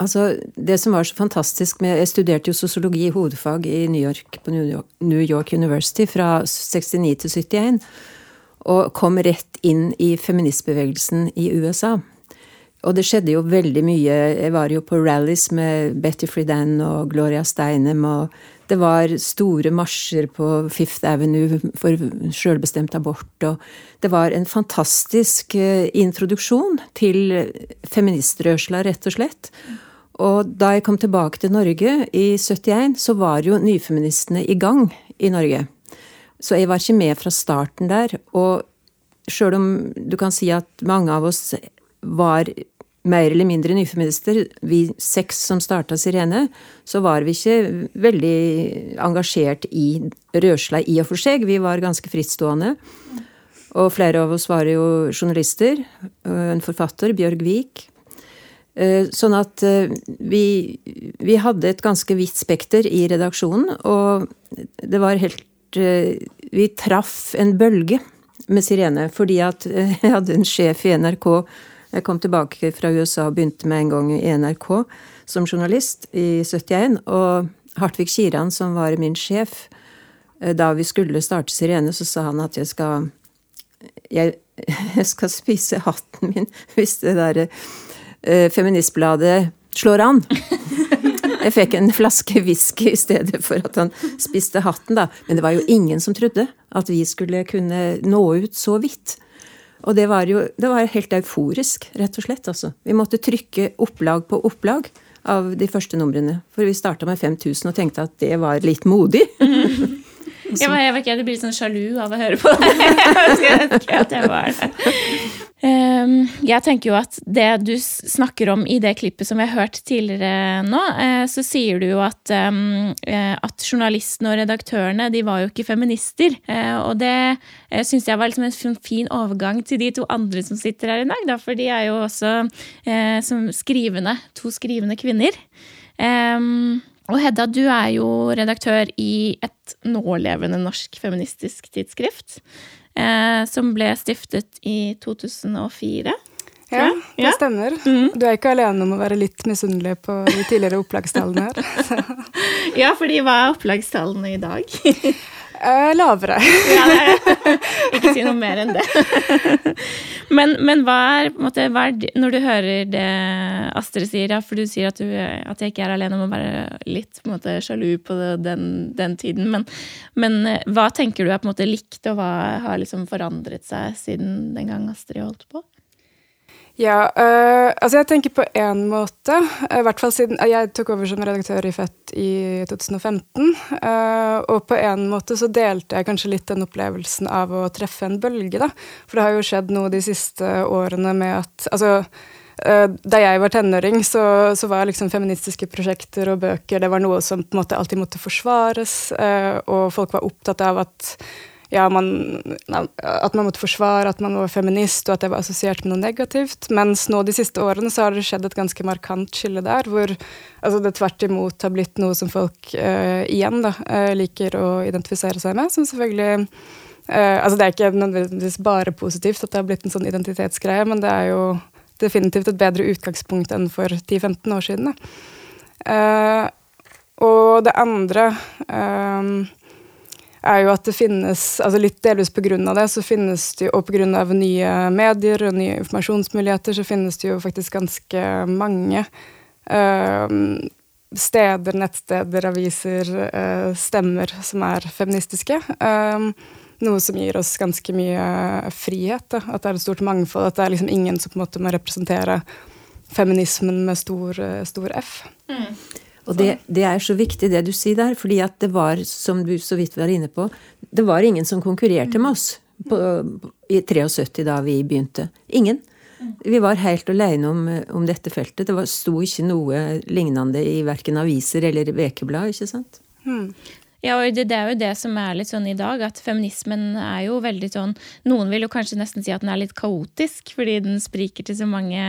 Altså, Det som var så fantastisk med Jeg studerte jo sosiologi i hovedfag i New York, på New York, New York University fra 69 til 71. Og kom rett inn i feministbevegelsen i USA. Og det skjedde jo veldig mye. Jeg var jo på rallies med Betty Friedan og Gloria Steinem. og Det var store marsjer på Fifth Avenue for sjølbestemt abort. og Det var en fantastisk eh, introduksjon til feministrørsla, rett og slett. Og da jeg kom tilbake til Norge i 71, så var jo nyfeministene i gang i Norge. Så jeg var ikke med fra starten der. Og sjøl om du kan si at mange av oss var mer eller mindre nyfeminister, vi seks som starta Sirene, så var vi ikke veldig engasjert i rørsla i og for seg. Vi var ganske frittstående. Og flere av oss var jo journalister. En forfatter, Bjørg Vik. Eh, Sånn at eh, vi, vi hadde et ganske vidt spekter i redaksjonen, og det var helt eh, Vi traff en bølge med Sirene, fordi at jeg hadde en sjef i NRK Jeg kom tilbake fra USA og begynte med en gang i NRK som journalist i 71, og Hartvig Kiran, som var min sjef eh, da vi skulle starte Sirene, så sa han at jeg skal jeg, <laughs> jeg skal spise hatten min hvis det derre eh, feministbladet slår an. Jeg fikk en flaske whisky i stedet for at han spiste hatten, da. Men det var jo ingen som trodde at vi skulle kunne nå ut så vidt. Og det var jo det var helt euforisk, rett og slett. altså. Vi måtte trykke opplag på opplag av de første numrene. For vi starta med 5000 og tenkte at det var litt modig. <laughs> Jeg, var, jeg, vet ikke, jeg blir litt sånn sjalu av å høre på det. <laughs> Jeg husker ikke at jeg var der. Ehm, jeg tenker jo at det du snakker om i det klippet som vi har hørt tidligere nå, eh, så sier du jo at, ehm, eh, at journalistene og redaktørene de var jo ikke feminister. Eh, og det syns jeg var liksom en fin overgang til de to andre som sitter her i dag. Da, for de er jo også som skrivende, to skrivende kvinner. Ehm, og Hedda, du er jo redaktør i et nålevende norsk feministisk tidsskrift eh, som ble stiftet i 2004. Ja, det ja. stemmer. Mm. Du er ikke alene om å være litt misunnelig på de tidligere opplagstallene her. <laughs> ja, fordi hva er opplagstallene i dag? <laughs> Uh, lavere. ja, <laughs> ikke si noe mer enn det. <laughs> men, men hva, er, måte, hva er, Når du hører det Astrid sier, ja, for du sier at, du, at, jeg ikke er alene om å være litt på måte, sjalu på den, den tiden, men, men, eh, hva tenker du er på en måte likt, og hva har liksom forandret seg siden den gang Astrid holdt på? Ja, øh, altså jeg tenker på én måte, i hvert fall siden jeg tok over som redaktør i Fett i 2015. Øh, og på en måte så delte jeg kanskje litt den opplevelsen av å treffe en bølge, da. For det har jo skjedd noe de siste årene med at Altså da jeg var tenåring, så, så, var liksom feministiske prosjekter og bøker det var noe som på en måte alltid måtte forsvares, og folk var opptatt av at ja, man, at man måtte forsvare at man var feminist, og at det var assosiert med noe negativt. Mens nå de siste årene så har det skjedd et ganske markant skille der, hvor altså, det tvert imot har blitt noe som folk uh, igjen da, uh, liker å identifisere seg med. Som selvfølgelig uh, Altså det er ikke nødvendigvis bare positivt at det har blitt en sånn identitetsgreie, men det er jo definitivt et bedre utgangspunkt enn for 10-15 år siden. Og det andre um, er jo at det finnes, altså litt delvis pga. det, så finnes det jo, og pga. nye medier og nye informasjonsmuligheter, så finnes det jo faktisk ganske mange øh, steder, nettsteder, aviser, øh, stemmer som er feministiske. Øh, noe som gir oss ganske mye frihet. Da. At det er et stort mangfold. At det er liksom ingen som på en måte må representere feminismen med stor, stor F. Mm. Og det, det, er så viktig det du sier der, fordi at det var, som du så vidt var inne på, det var ingen som konkurrerte med oss på, i 73 da vi begynte. Ingen. Vi var helt alene om, om dette feltet. Det sto ikke noe lignende i verken aviser eller ukeblad, ikke sant? Hmm. Ja, og det, det, er jo det som er litt sånn i dag, at feminismen er jo veldig sånn Noen vil jo kanskje nesten si at den er litt kaotisk, fordi den spriker til så mange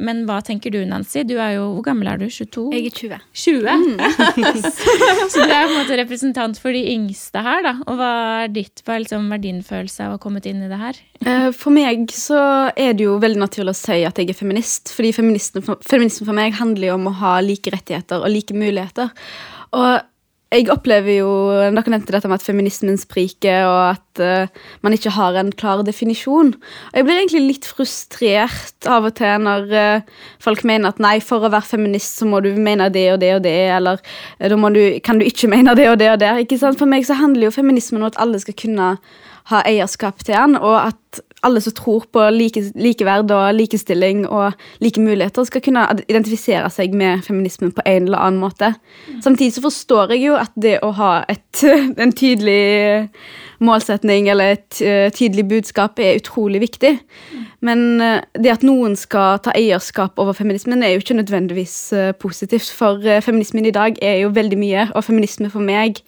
Men hva tenker du, Nancy? Du er jo Hvor gammel er du? 22? Jeg er 20. 20? Mm. <laughs> så du er på en måte representant for de yngste her, da. Og hva er, ditt, hva er, liksom, hva er din følelse av å ha kommet inn i det her? Eh, for meg så er det jo veldig naturlig å si at jeg er feminist. Fordi feminisme for meg handler jo om å ha like rettigheter og like muligheter. Og jeg opplever jo Dere nevnte dette med at feminismen spriker, og at uh, man ikke har en klar definisjon. Og Jeg blir egentlig litt frustrert av og til når uh, folk mener at nei, for å være feminist så må du mene det og det og det, eller uh, da du, kan du ikke <laughs> mene det og det og det. Ikke sant? For meg så handler jo feminismen om at alle skal kunne ha eierskap til den, og at alle som tror på like, likeverd og likestilling og like muligheter, skal kunne identifisere seg med feminismen på en eller annen måte. Samtidig så forstår jeg jo at det å ha et, <laughs> en tydelig målsetning eller et uh, tydelig budskap er utrolig viktig. Men uh, det at noen skal ta eierskap over feminismen, er jo ikke nødvendigvis uh, positivt. For feminismen i dag er jo veldig mye, og feminisme for meg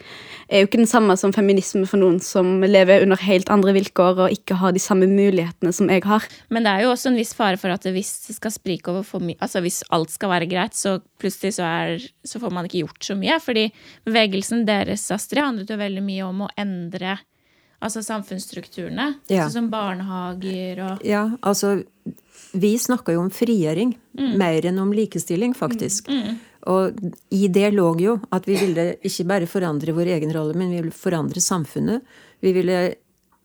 er jo ikke den samme som feminisme for noen som lever under helt andre vilkår og ikke har de samme mulighetene som jeg har. Men det er jo også en viss fare for at hvis Altså hvis alt skal være greit, så plutselig så, er, så får man ikke gjort så mye. Fordi bevegelsen deres, Astrid, handlet jo veldig mye om å endre altså samfunnsstrukturene. Ja. Sånn som barnehager og Ja, altså vi snakka jo om frigjøring mm. mer enn om likestilling, faktisk. Mm. Mm. Og i det lå jo at vi ville ikke bare forandre vår egen rolle, men vi ville forandre samfunnet. Vi ville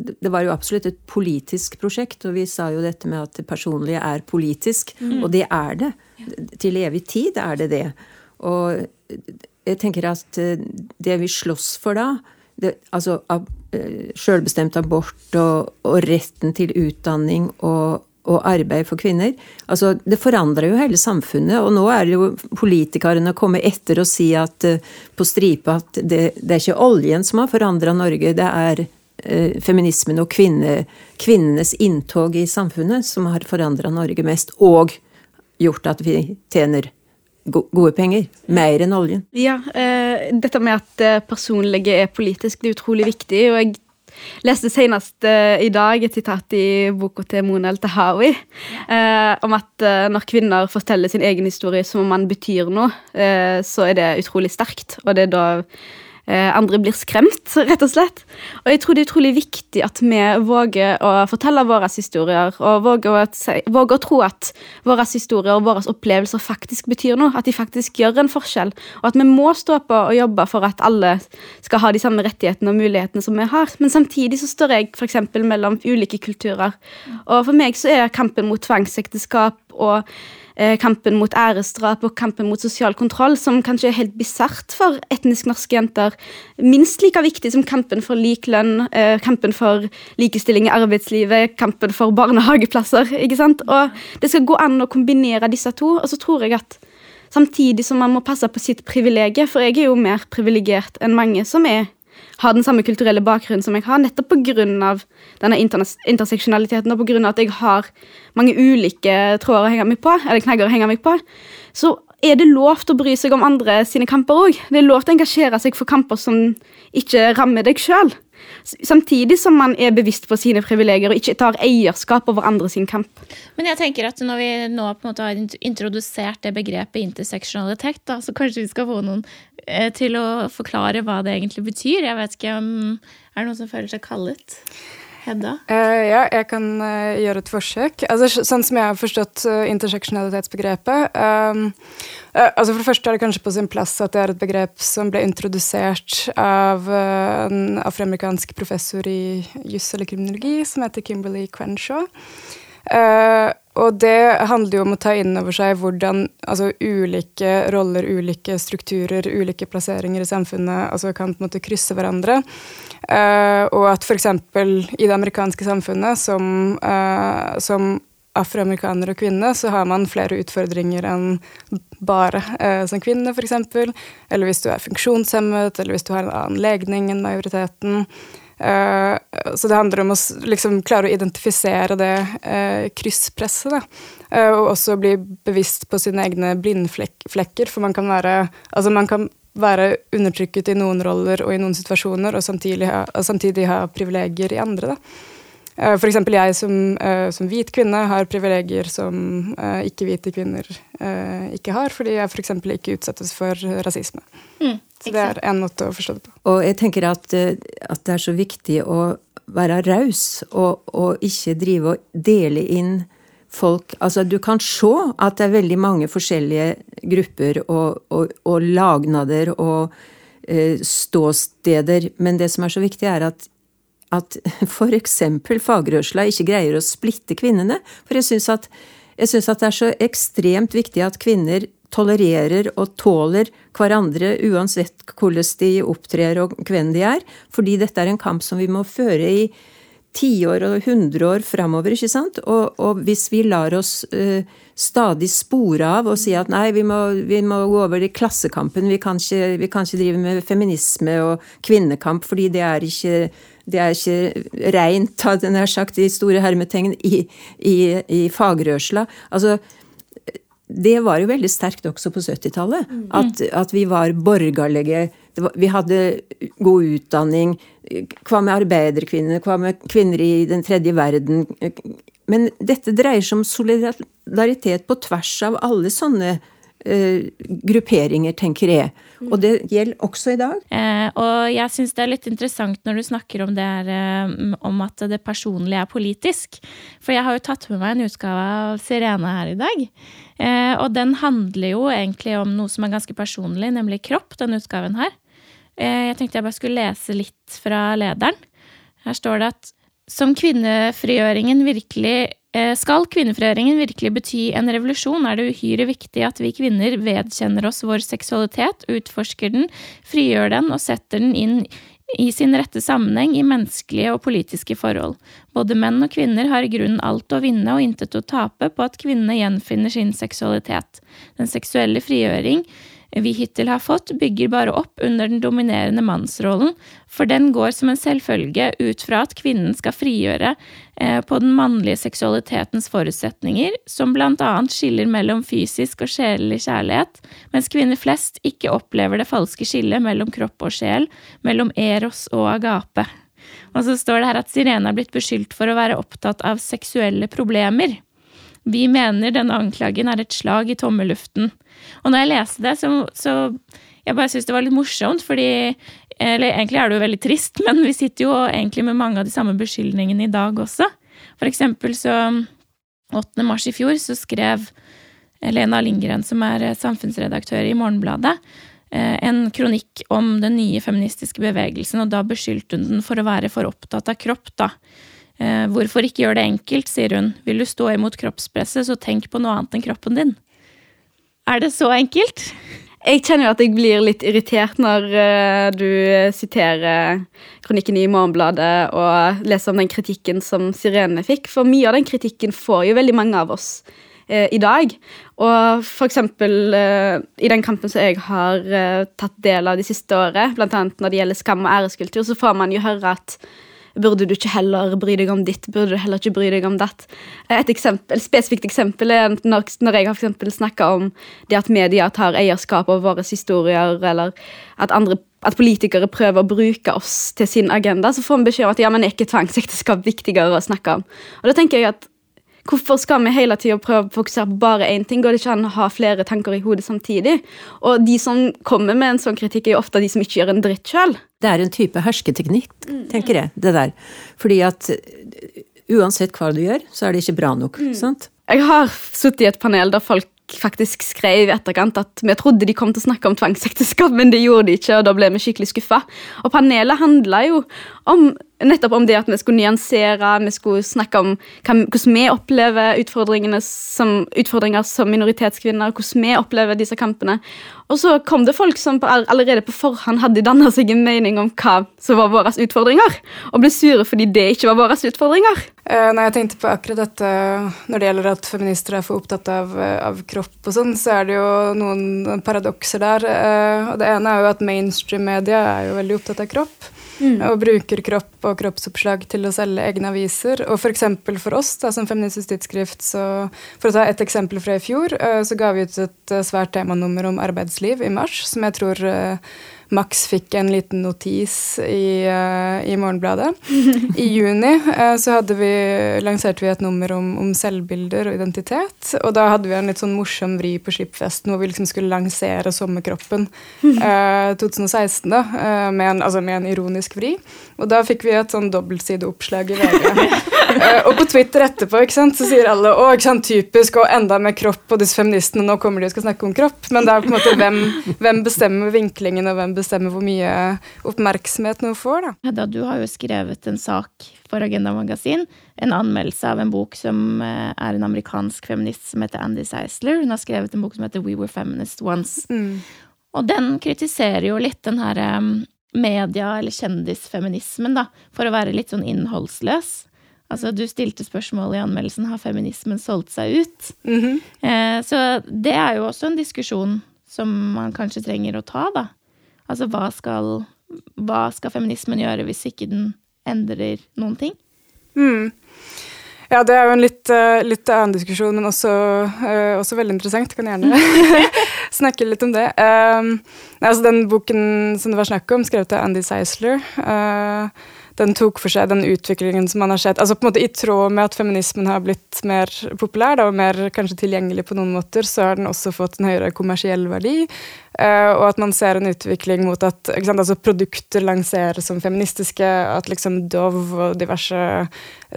det var jo absolutt et politisk prosjekt, og vi sa jo dette med at det personlige er politisk. Mm. Og det er det. Til evig tid er det det. Og jeg tenker at eh, det vi slåss for da, det, altså ab, selvbestemt abort og, og retten til utdanning og og arbeid for kvinner. Altså, det forandrer jo hele samfunnet, og nå er det jo politikerne komme etter og si at uh, på stripe at det, det, er ikke oljen som har forandra Norge, det er eh, feminismen og kvinne, kvinnenes inntog i samfunnet som har forandra Norge mest, og gjort at vi tjener gode penger. Mer enn oljen. Ja, eh, dette med at det personlige er politisk, det er utrolig viktig. og jeg leste senest uh, i dag et sitat i boka til Mona Eltahawi uh, om at uh, når kvinner forteller sin egen historie som om man betyr noe, så er det utrolig sterkt. Og det er da Eh, andre blir skremt, <laughs> rett og slett. Og jeg tror det er utrolig viktig at vi våger å fortelle våre historier, og våger å, våger å tro at våre historier og våre opplevelser faktisk betyr noe. At de faktisk gjør en forskjell. Og at vi må stå på og jobbe for at alle skal ha de samme rettighetene og mulighetene som vi har. Men samtidig så står jeg f.eks. mellom ulike kulturer. Og for meg så er kampen mot tvangsekteskap og Eh, kampen mot æresdrap og kampen mot sosial kontroll, som kanskje er helt bisart for etnisk norske jenter. Minst like viktig som kampen for lik lønn, eh, kampen for likestilling i arbeidslivet, kampen for barnehageplasser. ikke sant? Og Det skal gå an å kombinere disse to. Og så tror jeg at samtidig som man må passe på sitt privilegium, for jeg er jo mer privilegert enn mange som er har den samme kulturelle bakgrunnen som jeg har, nettopp pga. denne interseksjonaliteten og pga. at jeg har mange ulike tråder å henge meg på, eller knagger å henge meg på, så er det lov til å bry seg om andre sine kamper òg. Det er lov til å engasjere seg for kamper som ikke rammer deg sjøl. Samtidig som man er bevisst på sine privilegier og ikke tar eierskap over andre sin kamp. Men jeg tenker at når vi nå på en måte har introdusert det begrepet interseksjonalitet, da, så kanskje vi skal få noen til å forklare hva det egentlig betyr. Jeg vet ikke om Er det noen som føler seg kallet? Hedda? Uh, ja, jeg kan uh, gjøre et forsøk. Altså, sånn som jeg har forstått uh, interseksjonalitetsbegrepet um, altså For det første er det kanskje på sin plass at det er et begrep som ble introdusert av en afroamerikansk professor i juss eller kriminologi som heter Kimberly Crenshaw. Og det handler jo om å ta inn over seg hvordan altså, ulike roller, ulike strukturer, ulike plasseringer i samfunnet altså, kan på en måte krysse hverandre. Uh, og at f.eks. i det amerikanske samfunnet, som, uh, som afroamerikaner og kvinne, så har man flere utfordringer enn bare uh, som kvinne, f.eks. Eller hvis du er funksjonshemmet, eller hvis du har en annen legning enn majoriteten. Uh, så det handler om å liksom, klare å identifisere det uh, krysspresset. da. og også bli bevisst på sine egne blindflekker, for man kan være Altså, man kan være undertrykket i noen roller og i noen situasjoner, og samtidig ha, og samtidig ha privilegier i andre. da. Uh, F.eks. jeg som, uh, som, hvit kvinne har privilegier som uh, ikke-hvite kvinner ikke har, fordi jeg f.eks. ikke utsettes for rasisme. Mm, så det er en måte å forstå det på. Og jeg tenker at, at det er så viktig å være raus, og, og ikke drive og dele inn folk Altså, du kan se at det er veldig mange forskjellige grupper og, og, og lagnader og eh, ståsteder, men det som er så viktig, er at at <laughs> for eksempel fagrørsla ikke greier å splitte kvinnene. For jeg syns at, at, det er så ekstremt viktig at kvinner tolererer og tåler hverandre uansett hvordan de opptrer og hvem de er, fordi dette er en kamp som vi må føre i tiår og hundreår framover, ikke sant? Og, og, hvis vi lar oss uh, stadig spore av og si at nei, vi må, vi må gå over i klassekampen, vi kan, ikke, vi kan, ikke, drive med feminisme og kvinnekamp, fordi det er ikke, det er ikke reint, hadde jeg sagt, i store hermetegn, i, i, i fagrørsla. Altså, det var jo veldig sterkt også på 70-tallet. Mm. At, at, vi var borgerlige. Var, vi hadde god utdanning. Hva med arbeiderkvinner? Hva med kvinner i den tredje verden? Men dette dreier seg om solidaritet på tvers av alle sånne Uh, grupperinger, tenker jeg. Og det gjelder også i dag. Eh, og jeg syns det er litt interessant når du snakker om her, eh, om at det personlige er politisk. For jeg har jo tatt med meg en utgave av Sirene her i dag. Eh, og den handler jo egentlig om noe som er ganske personlig, nemlig kropp, denne utgaven her. Eh, jeg tenkte jeg bare skulle lese litt fra lederen. Her står det at som kvinnefrigjøringen virkelig eh, skal kvinnefrigjøringen virkelig bety en revolusjon, er det uhyre viktig at vi kvinner vedkjenner oss vår seksualitet, utforsker den, frigjør den og setter den inn i sin rette sammenheng i menneskelige og politiske forhold. Både menn og kvinner har i grunnen alt å vinne og intet å tape på at kvinnene gjenfinner sin seksualitet. Den seksuelle frigjøring vi hittil har fått, bygger bare opp under den dominerende mannsrollen, for den går som en selvfølge ut fra at kvinnen skal frigjøre eh, på den mannlige seksualitetens forutsetninger, som blant annet skiller mellom fysisk og sjelelig kjærlighet, mens kvinner flest ikke opplever det falske skillet mellom kropp og sjel, mellom eros og agape. Og så står det her at Sirene er blitt beskyldt for å være opptatt av seksuelle problemer. Vi mener denne anklagen er et slag i tommeluften. Og når jeg leste det, så, så jeg bare syntes det var litt morsomt, fordi Eller egentlig er det jo veldig trist, men vi sitter jo egentlig med mange av de samme beskyldningene i dag også. For eksempel så 8. mars i fjor så skrev Lena Lindgren, som er samfunnsredaktør i Morgenbladet, eh, en kronikk om den nye feministiske bevegelsen, og da beskyldte hun den for å være for opptatt av kropp, da. Eh, hvorfor ikke gjøre det enkelt, sier hun. Vil du stå imot kroppspresset, så tenk på noe annet enn kroppen din. Er det så enkelt? Jeg kjenner jo at jeg blir litt irritert når uh, du siterer kronikken i Morgenbladet og leser om den kritikken som Sirene fikk, for mye av den kritikken får jo veldig mange av oss i dag. Og for eksempel i den kampen som jeg har tatt del av de siste året, bl.a. når det gjelder skam og æreskultur, så får man jo høre at Burde du ikke heller bry deg om ditt? Burde du heller ikke bry deg om datt? Et eksempel, spesifikt eksempel er når, når jeg har snakka om det at media tar eierskap over våre historier, eller at, andre, at politikere prøver å bruke oss til sin agenda, så får vi beskjed om at ja, men er ikke tvangsekteskap viktigere å snakke om? Og da tenker jeg at Hvorfor skal vi hele tida prøve å fokusere på bare én ting? Går det ikke an å ha flere tanker i hodet samtidig? Og de som kommer med en sånn kritikk, er jo ofte de som ikke gjør en dritt sjøl. Det er en type hersketeknikk, tenker jeg, det der. Fordi at uansett hva du gjør, så er det ikke bra nok. Mm. sant? Jeg har sittet i et panel der folk faktisk skrev i etterkant at vi trodde de kom til å snakke om tvangsekteskap, men det gjorde de ikke, og da ble vi skikkelig skuffa. Og panelet handla jo om nettopp om det at vi skulle nyansere, vi skulle snakke om hvordan vi opplever som, utfordringer som minoritetskvinner, hvordan vi opplever disse kampene. Og så kom det folk som allerede på forhånd hadde danna seg en mening om hva som var våre utfordringer, og ble sure fordi det ikke var våre utfordringer. Uh, når jeg tenkte på akkurat dette når det gjelder at feminister er for opptatt av, av kropp og sånn, så er det jo noen paradokser der. Uh, og det ene er jo at mainstream-media er jo veldig opptatt av kropp. Mm. Og bruker kropp og kroppsoppslag til å selge egne aviser. Og. For, for oss da, som Feministisk Tidsskrift, så for å ta et eksempel fra i fjor, eh, så ga vi ut et eh, svært temanummer om arbeidsliv i mars, som jeg tror eh, Max fikk en liten notis i, uh, i Morgenbladet. <laughs> I juni uh, så vi, lanserte vi et nummer om, om, selvbilder og identitet. Og da hadde vi en litt sånn morsom vri på Skipfesten hvor vi liksom skulle lansere sommerkroppen <laughs> uh, 2016, da, med en, altså med, en, ironisk vri. Og da fikk vi et sånn dobbeltsideoppslag i VG. <laughs> og på Twitter etterpå ikke sant, så sier alle å, ikke sant, typisk og enda mer kropp, og disse feministene nå kommer de og skal snakke om kropp. Men det er på en måte hvem, hvem bestemmer vinklingen, og hvem bestemmer hvor mye oppmerksomhet noe får. Da. Hedda, du har jo skrevet en sak for Agenda Magasin. En anmeldelse av en bok som eh, er en amerikansk feminist som heter Andy Seisler. Hun har skrevet en bok som heter We Were Feminist Once. Mm. Og den kritiserer jo litt den her media- eller kjendisfeminismen, da, for å være litt sånn innholdsløs. Altså, du stilte spørsmål i anmeldelsen har feminismen solgt seg ut. Mm -hmm. eh, så det er jo også en diskusjon som man kanskje trenger å ta, da. Altså hva skal, hva skal feminismen gjøre hvis ikke den endrer noen ting? Mm. Ja, det er jo en litt, uh, litt annen diskusjon, men også, uh, også, veldig interessant. Jeg kan gjerne <laughs> snakke litt om det. Um, altså den boken som det var snakk om, skrevet av Andy Seisler, uh, den tok for seg den utviklingen som man har sett. altså på en måte I tråd med at feminismen har blitt mer populær da, og mer kanskje tilgjengelig på noen måter, så har den også fått en høyere kommersiell verdi. Uh, og at man ser en utvikling mot at sant, altså produkter lanseres som feministiske. At liksom Dove og diverse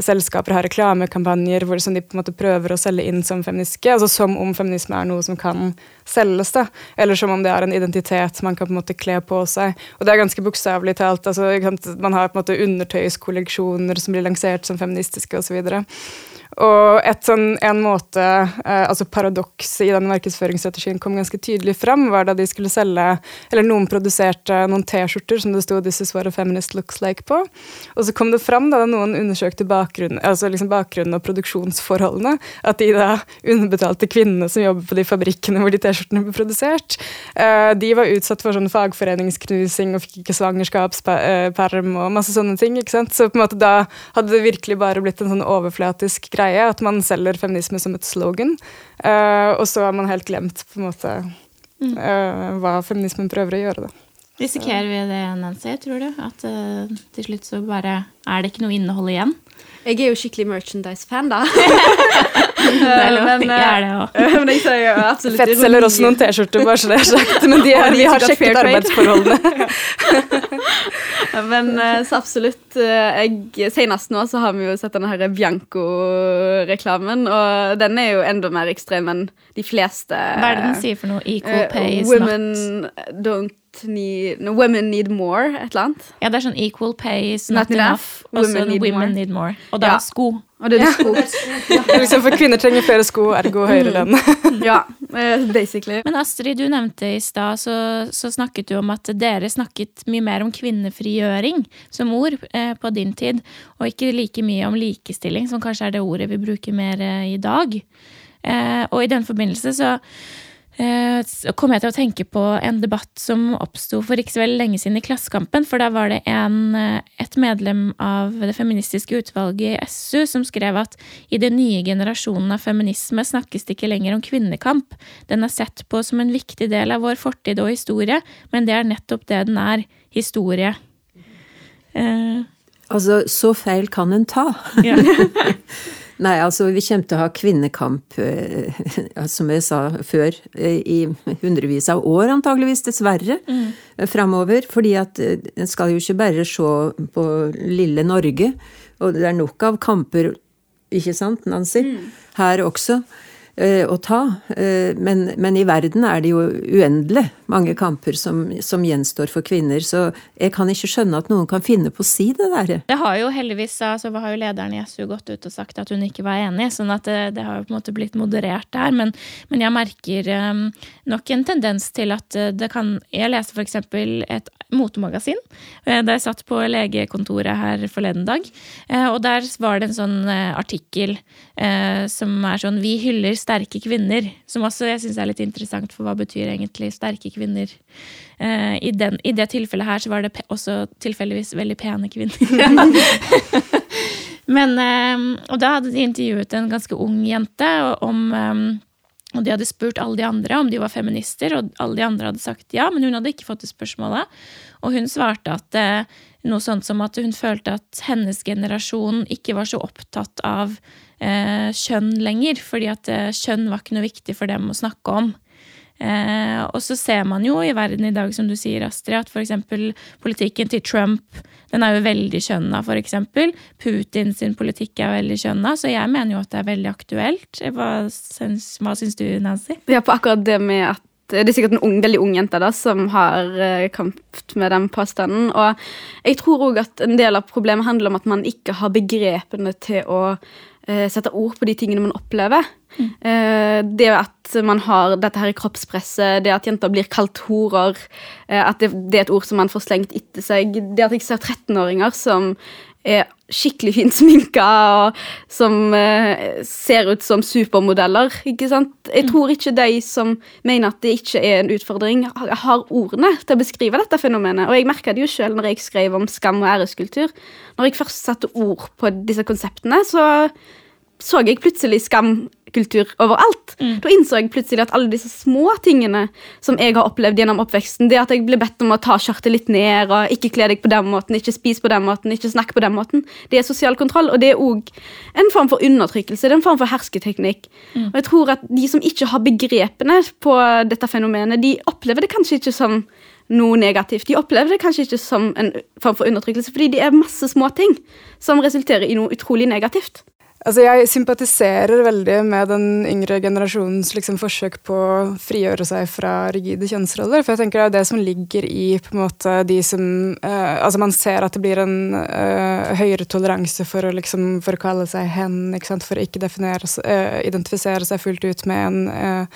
selskaper har reklamekampanjer hvor de på en måte prøver å selge inn som feministiske. altså Som om feminisme er noe som kan selges. da, Eller som om det er en identitet man kan på en måte kle på seg. Og det er ganske bokstavelig talt. altså Man har på en måte undertøyskolleksjoner som blir lansert som feministiske osv. Og et sånn, en måte, eh, altså paradokset i den markedsføringsstrategien kom ganske tydelig fram, var da de skulle selge Eller noen produserte noen T-skjorter som det sto 'This is what a feminist looks like' på. Og så kom det fram da noen undersøkte bakgrunnen, altså liksom bakgrunnen og produksjonsforholdene, at de da underbetalte kvinnene som jobber på de fabrikkene hvor de T-skjortene ble produsert, eh, de var utsatt for sånn fagforeningsknusing og fikk ikke svangerskapsperm og masse sånne ting. ikke sant? Så på en måte da hadde det virkelig bare blitt en sånn overflatisk greie greie at man selger feminisme som et slogan, uh, og så har man helt glemt på en måte uh, hva feminismen prøver å gjøre. da. Risikerer vi det, Nancy, tror du? At uh, til slutt så bare er det ikke noe innhold igjen? Jeg er jo skikkelig merchandise-fan, da. <laughs> men, jeg er <laughs> men jeg sier jo absolutt Fett selger også noen T-skjorter, bare så det er sagt. Men de, er, vi har sjekket arbeidsforholdene. <laughs> men så absolutt. Jeg, senest nå så har vi jo sett denne her Bianco-reklamen, og den er jo enda mer ekstrem enn de fleste. Hva er det den sier for noe? Equal pay is women not don't need no, Women need more, et eller annet. Ja, det er sånn equal pay is not, not enough. Og så women, women need more. Og da ja. sko. Og det er sko. ja. liksom for kvinner trenger flere sko, ergo høyere lønn. ja, eh, basically. Men Astrid, du nevnte i stad, så, så, snakket du om at dere snakket mye mer om kvinnefrigjøring som ord eh, på din tid, og ikke like mye om likestilling, som kanskje er det ordet vi bruker mer eh, i dag. Eh, og i den forbindelse så kom jeg til å tenke på en debatt som oppsto for ikke så veldig lenge siden i Klassekampen. For da var det en, eh, et medlem av det feministiske utvalget i SU som skrev at i den nye generasjonen av feminisme snakkes det ikke lenger om kvinnekamp. Den er sett på som en viktig del av vår fortid og historie, men det er nettopp det den er historie. Eh. Altså, så feil kan en ta. Ja. <laughs> Nei, altså vi kommer til å ha kvinnekamp, eh, <laughs> som jeg sa før, eh, i hundrevis av år antageligvis, dessverre, mm. framover. Fordi at eh, en skal jo ikke bare se på lille Norge, og det er nok av kamper, ikke sant, Nancy, mm. her også. Eh, å ta. Eh, men, men, i verden er det jo uendelig mange kamper som, som, gjenstår for kvinner, så jeg kan ikke skjønne at noen kan finne på å si det der. Det har jo heldigvis altså, har jo lederen i SU gått ut og sagt at hun ikke var enig, sånn at det, det har jo på en måte blitt moderert der. Men, men jeg merker um, nok en tendens til at det kan Jeg leste f.eks. et motemagasin da jeg satt på legekontoret her forleden dag, og der var det en sånn artikkel som er sånn Vi hyller sterke kvinner, som også jeg syns er litt interessant, for hva betyr egentlig sterke kvinner? Eh, i, den, I, det tilfellet her så var det også tilfeldigvis veldig pene kvinner. <laughs> Men, eh, og da hadde de intervjuet en ganske ung jente om eh, og de hadde spurt alle de andre om de var feminister, og alle de andre hadde sagt ja, men hun hadde ikke fått det spørsmålet. Og hun svarte at noe sånt som at hun følte at hennes generasjon ikke var så opptatt av eh, kjønn lenger, fordi at eh, kjønn var ikke noe viktig for dem å snakke om. Eh, og så ser man jo i verden i dag, som du sier, Astrid, at f.eks. politikken til Trump den er jo veldig kjønna, f.eks. Sin politikk er veldig kjønna, så jeg mener jo at det er veldig aktuelt. Hva syns, hva syns du, Nancy? Ja, på akkurat det med at det er sikkert en ung, veldig ung jente da, som har uh, kampet med den påstanden. Og jeg tror òg at en del av problemet handler om at man ikke har begrepene til å sette ord på de tingene man opplever. Mm. Det at man har dette her i kroppspresset, det at jenter blir kalt horer, at det, det, er et ord som man får slengt etter seg, det at jeg ser 13-åringer som er skikkelig fint sminka og som eh, ser ut som supermodeller. ikke sant? Jeg mm. tror ikke de som mener at det ikke er en utfordring, har ordene til å beskrive dette fenomenet. Og jeg merka det jo sjøl når jeg skrev om skam og æreskultur. Når jeg først satte ord på disse konseptene, så så jeg plutselig skamkultur overalt. Mm. Da innså jeg plutselig at alle disse små tingene som jeg har opplevd gjennom oppveksten, det at jeg ble bedt om å ta skjørtet litt ned, og ikke kle deg på den måten, ikke spise på den måten, ikke snakke på den måten, det er sosial kontroll. Og det er òg en form for undertrykkelse, det er en form for hersketeknikk. Mm. Og jeg tror at de som ikke har begrepene på dette fenomenet, de opplever det kanskje ikke som noe negativt. De opplever det kanskje ikke som en form for undertrykkelse, fordi det er masse små ting som resulterer i noe utrolig negativt. Altså, jeg sympatiserer veldig med den yngre generasjonens liksom, forsøk på å frigjøre seg fra rigide kjønnsroller. For jeg tenker det er det som ligger i på en måte de som uh, Altså, man ser at det blir en uh, høyere toleranse for å, liksom, for kalle seg hen, ikke sant? for å ikke definere, uh, identifisere seg fullt ut med en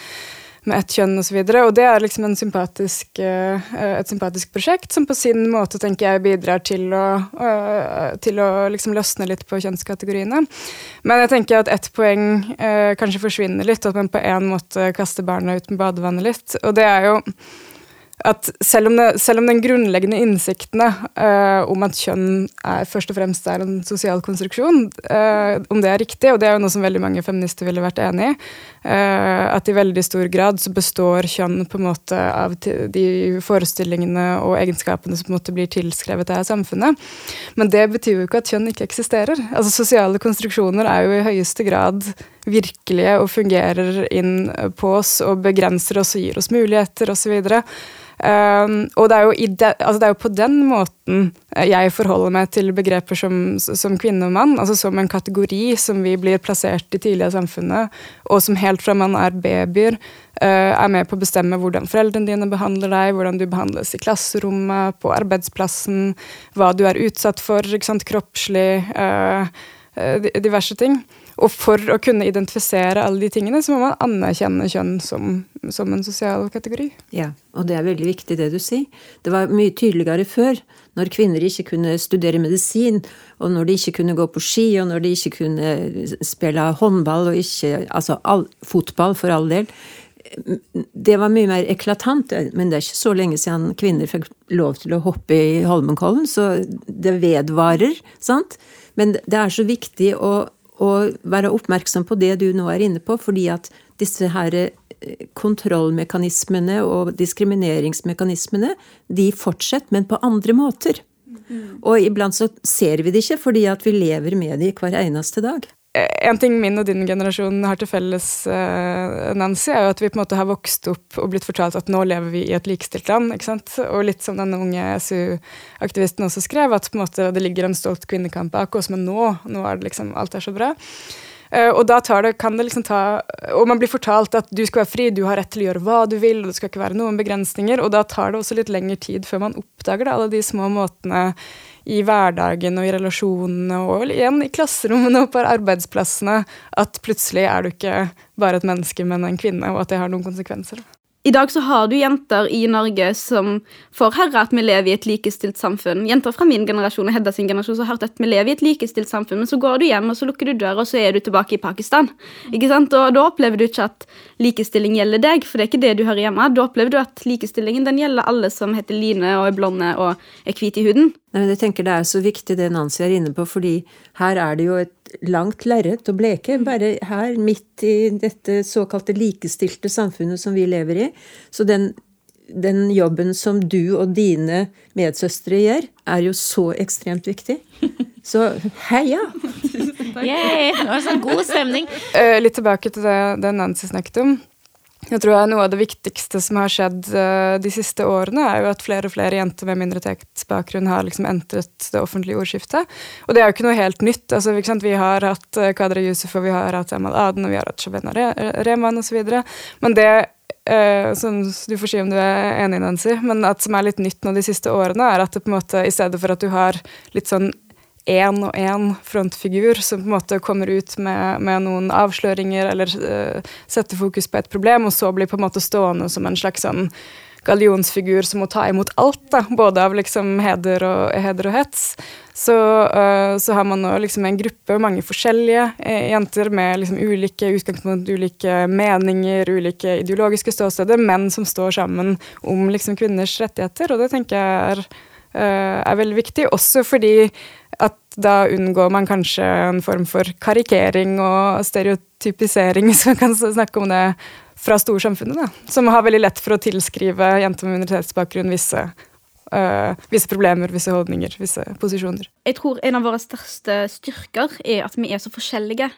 med ett kjønn osv. Og, så og det er liksom sympatisk, et sympatisk prosjekt som på sin måte tenker jeg bidrar til å, til å liksom løsne litt på kjønnskategoriene. Men jeg tenker at ett poeng uh, kanskje forsvinner litt, og at man på en måte kaster barna ut med badevannet litt. Og det er jo at selv om, det, selv om den grunnleggende innsiktene uh, om at kjønn er, først og fremst er en sosial konstruksjon, uh, om det er riktig, og det er jo noe som veldig mange feminister ville vært enig i, uh, at i veldig stor grad så består kjønn på en måte av de forestillingene og egenskapene som på en måte blir tilskrevet av samfunnet. Men det betyr jo ikke at kjønn ikke eksisterer. Altså Sosiale konstruksjoner er jo i høyeste grad virkelige og fungerer inn på oss og begrenser oss og gir oss muligheter osv. Um, og det er, de, altså det er, jo på den måten jeg forholder meg til begreper som, som, kvinne og mann. altså Som en kategori som vi blir plassert i tidlig av samfunnet, og som helt fra man er babyer, uh, er med på å bestemme hvordan foreldrene dine behandler deg, hvordan du behandles i klasserommet, på arbeidsplassen, hva du er utsatt for, ikke sant, kroppslig, uh, diverse ting. Og for å kunne identifisere alle de tingene, så må man anerkjenne kjønn som, som, en sosial kategori. Ja, og det er veldig viktig det du sier. Det var mye tydeligere før, når kvinner ikke kunne studere medisin, og når de ikke kunne gå på ski, og når de ikke kunne spille håndball og ikke Altså all, fotball, for all del. Det var mye mer eklatant, men det er ikke så lenge siden kvinner fikk lov til å hoppe i Holmenkollen, så det vedvarer, sant? Men det er så viktig å og være oppmerksom på det du nå er inne på, fordi at disse her eh, kontrollmekanismene og diskrimineringsmekanismene, de fortsetter, men på andre måter. Mm. Og iblant så ser vi det ikke, fordi at vi lever med det hver eneste dag. En ting min og din generasjon har til felles, eh, Nancy, er jo at vi på en måte har vokst opp og blitt fortalt at nå lever vi i et likestilt land. ikke sant? Og litt som denne unge SU-aktivisten også skrev, at på en måte det ligger en stolt kvinnekamp bak oss, men nå, nå er det liksom, alt er så bra. Uh, og da det, kan det liksom ta Og man blir fortalt at du skal være fri, du har rett til å gjøre hva du vil, og det skal ikke være noen begrensninger. Og da tar det også litt lengre tid før man oppdager det, alle de små måtene i hverdagen og i relasjonene og igjen i klasserommene og på arbeidsplassene at plutselig er du ikke bare et menneske, men en kvinne, og at det har noen konsekvenser. I dag så har du jenter i Norge som får høre at vi lever i et likestilt samfunn. Jenter fra min generasjon og Hedda sin generasjon som har hørt at vi lever i et likestilt samfunn, men så går du hjem og så lukker du døra, og så er du tilbake i Pakistan. Ikke sant? Og Da opplever du ikke at likestilling gjelder deg, for det er ikke det du hører hjemme. Da opplever du at likestillingen den gjelder alle som heter Line og er blonde og er hvite i huden. Nei, men jeg tenker Det er så viktig det Nancy er inne på, fordi her er det jo et langt lerret å bleke. Bare her, midt i dette såkalte likestilte samfunnet som vi lever i. Så den, den jobben som du og dine medsøstre gjør, er jo så ekstremt viktig. <laughs> Så heia! Yay, det var sånn god stemning. Uh, litt tilbake til det, det Nancy snakket om. Jeg tror Noe av det viktigste som har skjedd uh, de siste årene, er jo at flere og flere jenter med minoritetsbakgrunn har liksom entret det offentlige ordskiftet. Og det er jo ikke noe helt nytt. Altså, vi har hatt uh, Kadra Yusuf, og vi har hatt Amal Aden, og vi har hatt Shabena Re Rehman osv. Men det uh, som du får si om du er enig, Nancy, men at som er litt nytt nå de siste årene, er at det på en måte, i stedet for at du har litt sånn én og én frontfigur som på en måte kommer ut med, med noen avsløringer eller uh, setter fokus på et problem, og så blir på en måte stående som en slags sånn gallionsfigur som må ta imot alt, da, både av liksom heder og, heder og hets. Så, uh, så, har man nå liksom en gruppe, mange forskjellige uh, jenter med liksom ulike utgangspunkt, ulike meninger, ulike ideologiske ståsteder, men som står sammen om liksom kvinners rettigheter, og det tenker jeg er, er veldig viktig. Også fordi at da unngår man kanskje en form for karikering og stereotypisering, <laughs> hvis man kan snakke om det, fra storsamfunnet. da, Som har veldig lett for å tilskrive jenter med minoritetsbakgrunn visse øh, visse problemer, visse holdninger, visse posisjoner. Jeg tror en av våre største styrker er at vi er så forskjellige.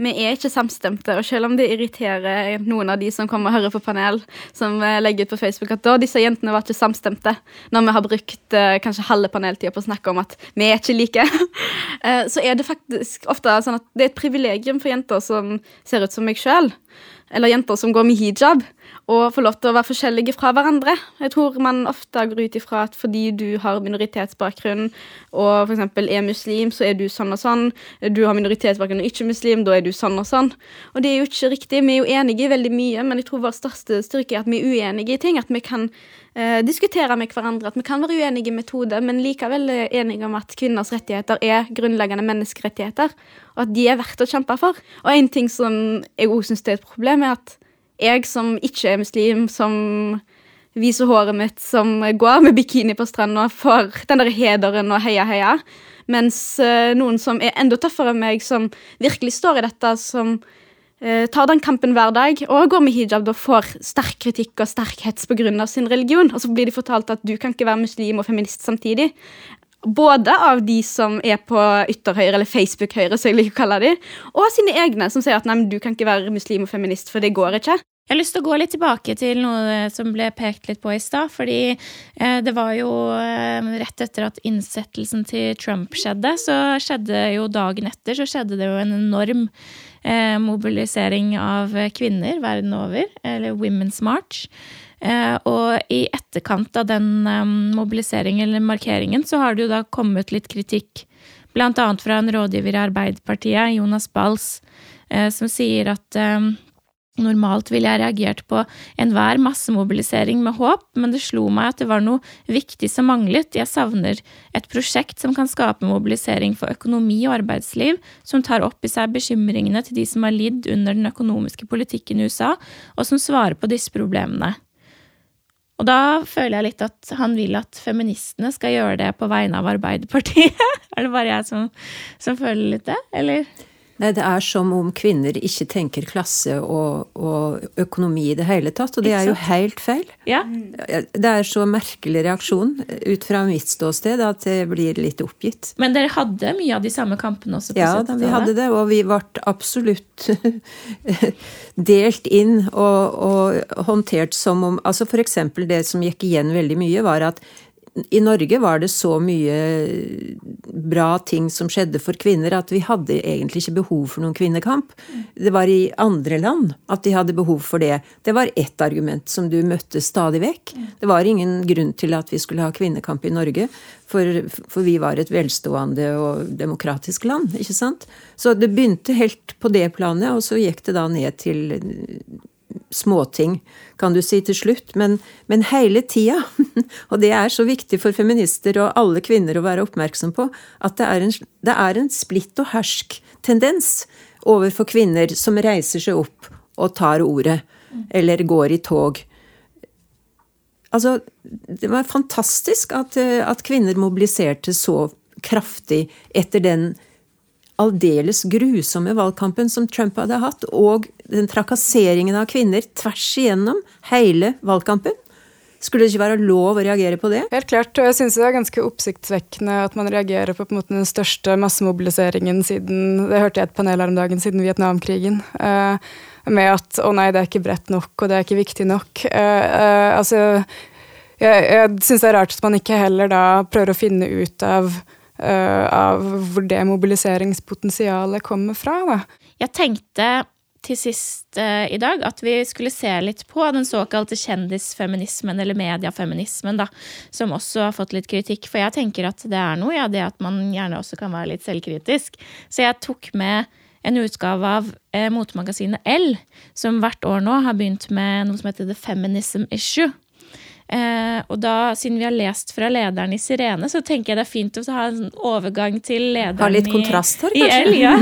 Vi er ikke samstemte, og selv om det irriterer noen av de som kommer og hører på panel, som eh, legger ut på Facebook at da disse jentene var ikke samstemte, når vi har brukt eh, kanskje halve paneltida på å snakke om at vi er ikke like, <laughs> eh, så er det faktisk ofte sånn at det er et privilegium for jenter som ser ut som meg sjøl, eller jenter som går med hijab, og få lov til å være forskjellige fra hverandre. Jeg tror man ofte går ut ifra at fordi du har minoritetsbakgrunn og f.eks. er muslim, så er du sånn og sånn. Du har minoritetsbakgrunn og ikke muslim, da er du sånn og sånn. Og det er jo ikke riktig. Vi er jo enige i veldig mye, men jeg tror vår største styrke er at vi er uenige i ting. At vi kan eh, diskutere med hverandre, at vi kan være uenige i metode, men likevel er enige om at kvinners rettigheter er grunnleggende menneskerettigheter, og at de er verdt å kjempe for. Og en ting som jeg òg syns er et problem, er at jeg som ikke er muslim, som viser håret mitt, som går med bikini på stranda, får den der hederen og heia, heia. Mens uh, noen som er enda tøffere enn meg, som virkelig står i dette, som uh, tar den kampen hver dag og går med hijab, da får sterk kritikk og sterk hets pga. sin religion. Og så blir de fortalt at du kan ikke være muslim og feminist samtidig. Både av de som er på ytterhøyre, eller Facebook-høyre, som jeg liker å kalle de, og sine egne, som sier at nei, du kan ikke være muslim og feminist, for det går ikke. Jeg har lyst til å gå litt tilbake til noe som ble pekt litt på i stad. Fordi eh, det var jo eh, rett etter at innsettelsen til Trump skjedde, så skjedde jo dagen etter så skjedde det jo en enorm eh, mobilisering av kvinner verden over. Eller Women's March. Og i etterkant av den mobiliseringen eller markeringen så har det jo da kommet litt kritikk. Blant annet fra en rådgiver i Arbeiderpartiet, Jonas Bals, som sier at Normalt ville jeg reagert på enhver massemobilisering med håp, men det slo meg at det var noe viktig som manglet. Jeg savner et prosjekt som kan skape mobilisering for økonomi og arbeidsliv, som tar opp i seg bekymringene til de som har lidd under den økonomiske politikken i USA, og som svarer på disse problemene. Og da føler jeg litt at han vil at feministene skal gjøre det på vegne av Arbeiderpartiet. <laughs> er det bare jeg som, som føler litt det, eller? Nei, det er som om kvinner ikke tenker klasse og, og økonomi i det hele tatt, og det er jo helt feil. Ja. Det er så merkelig reaksjon ut fra mitt ståsted at det blir litt oppgitt. Men dere hadde mye av de samme kampene også på ja, 70-tallet? Ja, vi hadde det, og vi ble absolutt <laughs> delt inn og, og håndtert som om Altså for eksempel det som gikk igjen veldig mye, var at i Norge var det så mye bra ting som skjedde for kvinner at vi hadde egentlig ikke behov for noen kvinnekamp. Det var i andre land at de hadde behov for det. Det var ett argument som du møtte stadig vekk. Det var ingen grunn til at vi skulle ha kvinnekamp i Norge, for, for vi var et velstående og demokratisk land, ikke sant? Så det begynte helt på det planet, og så gikk det da ned til småting, kan du si til slutt, men, men hele tida, <laughs> og det er så viktig for feminister og alle kvinner å være oppmerksom på, at det er en, det er en splitt og hersk-tendens overfor kvinner som reiser seg opp og tar ordet, eller går i tog. Altså, det var fantastisk at, at kvinner mobiliserte så kraftig etter den aldeles grusomme valgkampen som Trump hadde hatt, og den trakasseringen av kvinner tvers igjennom hele valgkampen. Skulle det ikke være lov å reagere på det? Helt klart, og jeg syns det er ganske oppsiktsvekkende at man reagerer på, på måte, den største massemobiliseringen siden Det hørte jeg et panel her om dagen siden Vietnamkrigen. Uh, med at 'å nei, det er ikke bredt nok, og det er ikke viktig nok'. Uh, uh, altså, jeg, jeg syns det er rart at man ikke heller da prøver å finne ut av av hvor det mobiliseringspotensialet kommer fra. Da. Jeg tenkte til sist uh, i dag at vi skulle se litt på den såkalte kjendisfeminismen, eller mediefeminismen, da, som også har fått litt kritikk. For jeg tenker at det er noe, ja, det at man gjerne også kan være litt selvkritisk. Så jeg tok med en utgave av eh, motemagasinet L, som hvert år nå har begynt med noe som heter The Feminism Issue. Eh, og da, siden vi har lest fra lederen i Sirene, så tenker jeg det er fint å ha en overgang til lederen i Ha litt kontrast her, kanskje? I L, ja.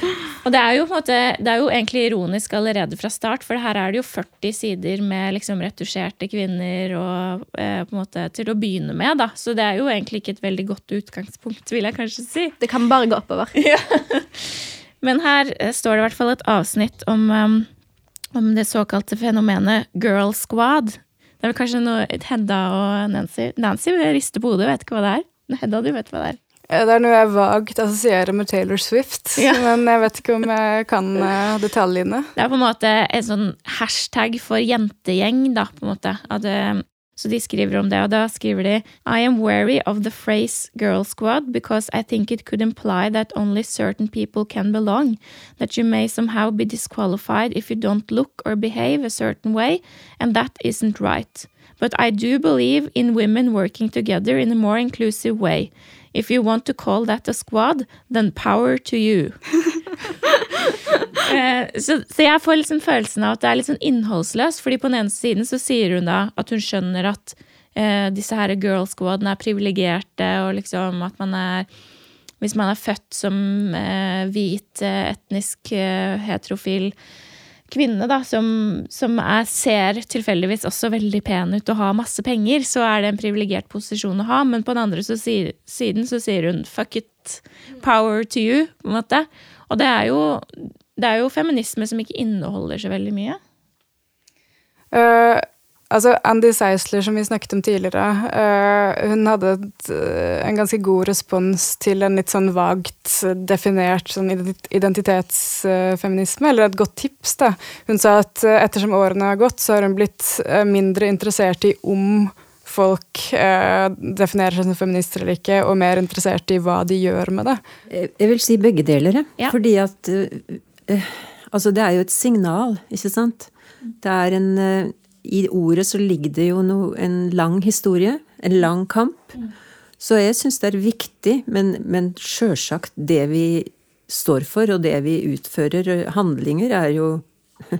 <laughs> og det er, jo, på en måte, det er jo egentlig ironisk allerede fra start, for her er det jo 40 sider med liksom retusjerte kvinner og, eh, på en måte, til å begynne med, da. Så det er jo egentlig ikke et veldig godt utgangspunkt, vil jeg kanskje si. Det kan bare gå oppover. <laughs> ja. Men her eh, står det i hvert fall et avsnitt om, um, om det såkalte fenomenet girl squad Det er vel kanskje noe Hedda og Nancy Nancy rister på hodet, vet ikke hva det er. Hedda, du vet hva det er. Det er noe jeg vagt assosierer med Taylor Swift, Ja. men jeg vet ikke om jeg kan <laughs> eh, detaljene. Det er på en måte en sånn hashtag for jentegjeng, da, på en måte. At, eh, så de skriver om det, og da skriver de I am wary of the phrase girl squad because I think it could imply that only certain people can belong, that you may somehow be disqualified if you don't look or behave a certain way, and that isn't right. But I do believe in women working together in a more inclusive way. If you want to call that a squad, then power to you. <laughs> Eh, så, så jeg får liksom følelsen av at det er litt sånn innholdsløst, fordi på den ene siden så sier hun da at hun skjønner at eh, disse her girl squadene er privilegerte, og liksom at man er Hvis man er født som eh, hvit, eh, etnisk eh, heterofil kvinne, da, som, som er, ser tilfeldigvis også veldig pen ut og har masse penger, så er det en privilegert posisjon å ha, men på den andre så sier, siden så sier hun 'fuck it, power to you', på en måte. Og det er jo, det er jo feminisme som ikke inneholder så veldig mye. Uh, altså Andy Seisler, som vi snakket om tidligere, uh, hun hadde et, eh, en ganske god respons til en litt sånn vagt definert sånn ident- identitetsfeminisme, eller et godt tips. da. Hun sa at ettersom årene har gått, så har hun blitt mindre interessert i om folk eh, definerer seg som feminister eller ikke, og mer interessert i hva de gjør med det. Jeg vil si begge deler. Ja. fordi at Altså, det er jo et signal, ikke sant? Det er en eh, I ordet så ligger det jo no, en lang historie, en lang kamp. Så jeg syns det er viktig, men, men sjølsagt det vi står for, og det vi utfører, eh, handlinger, er jo <laughs>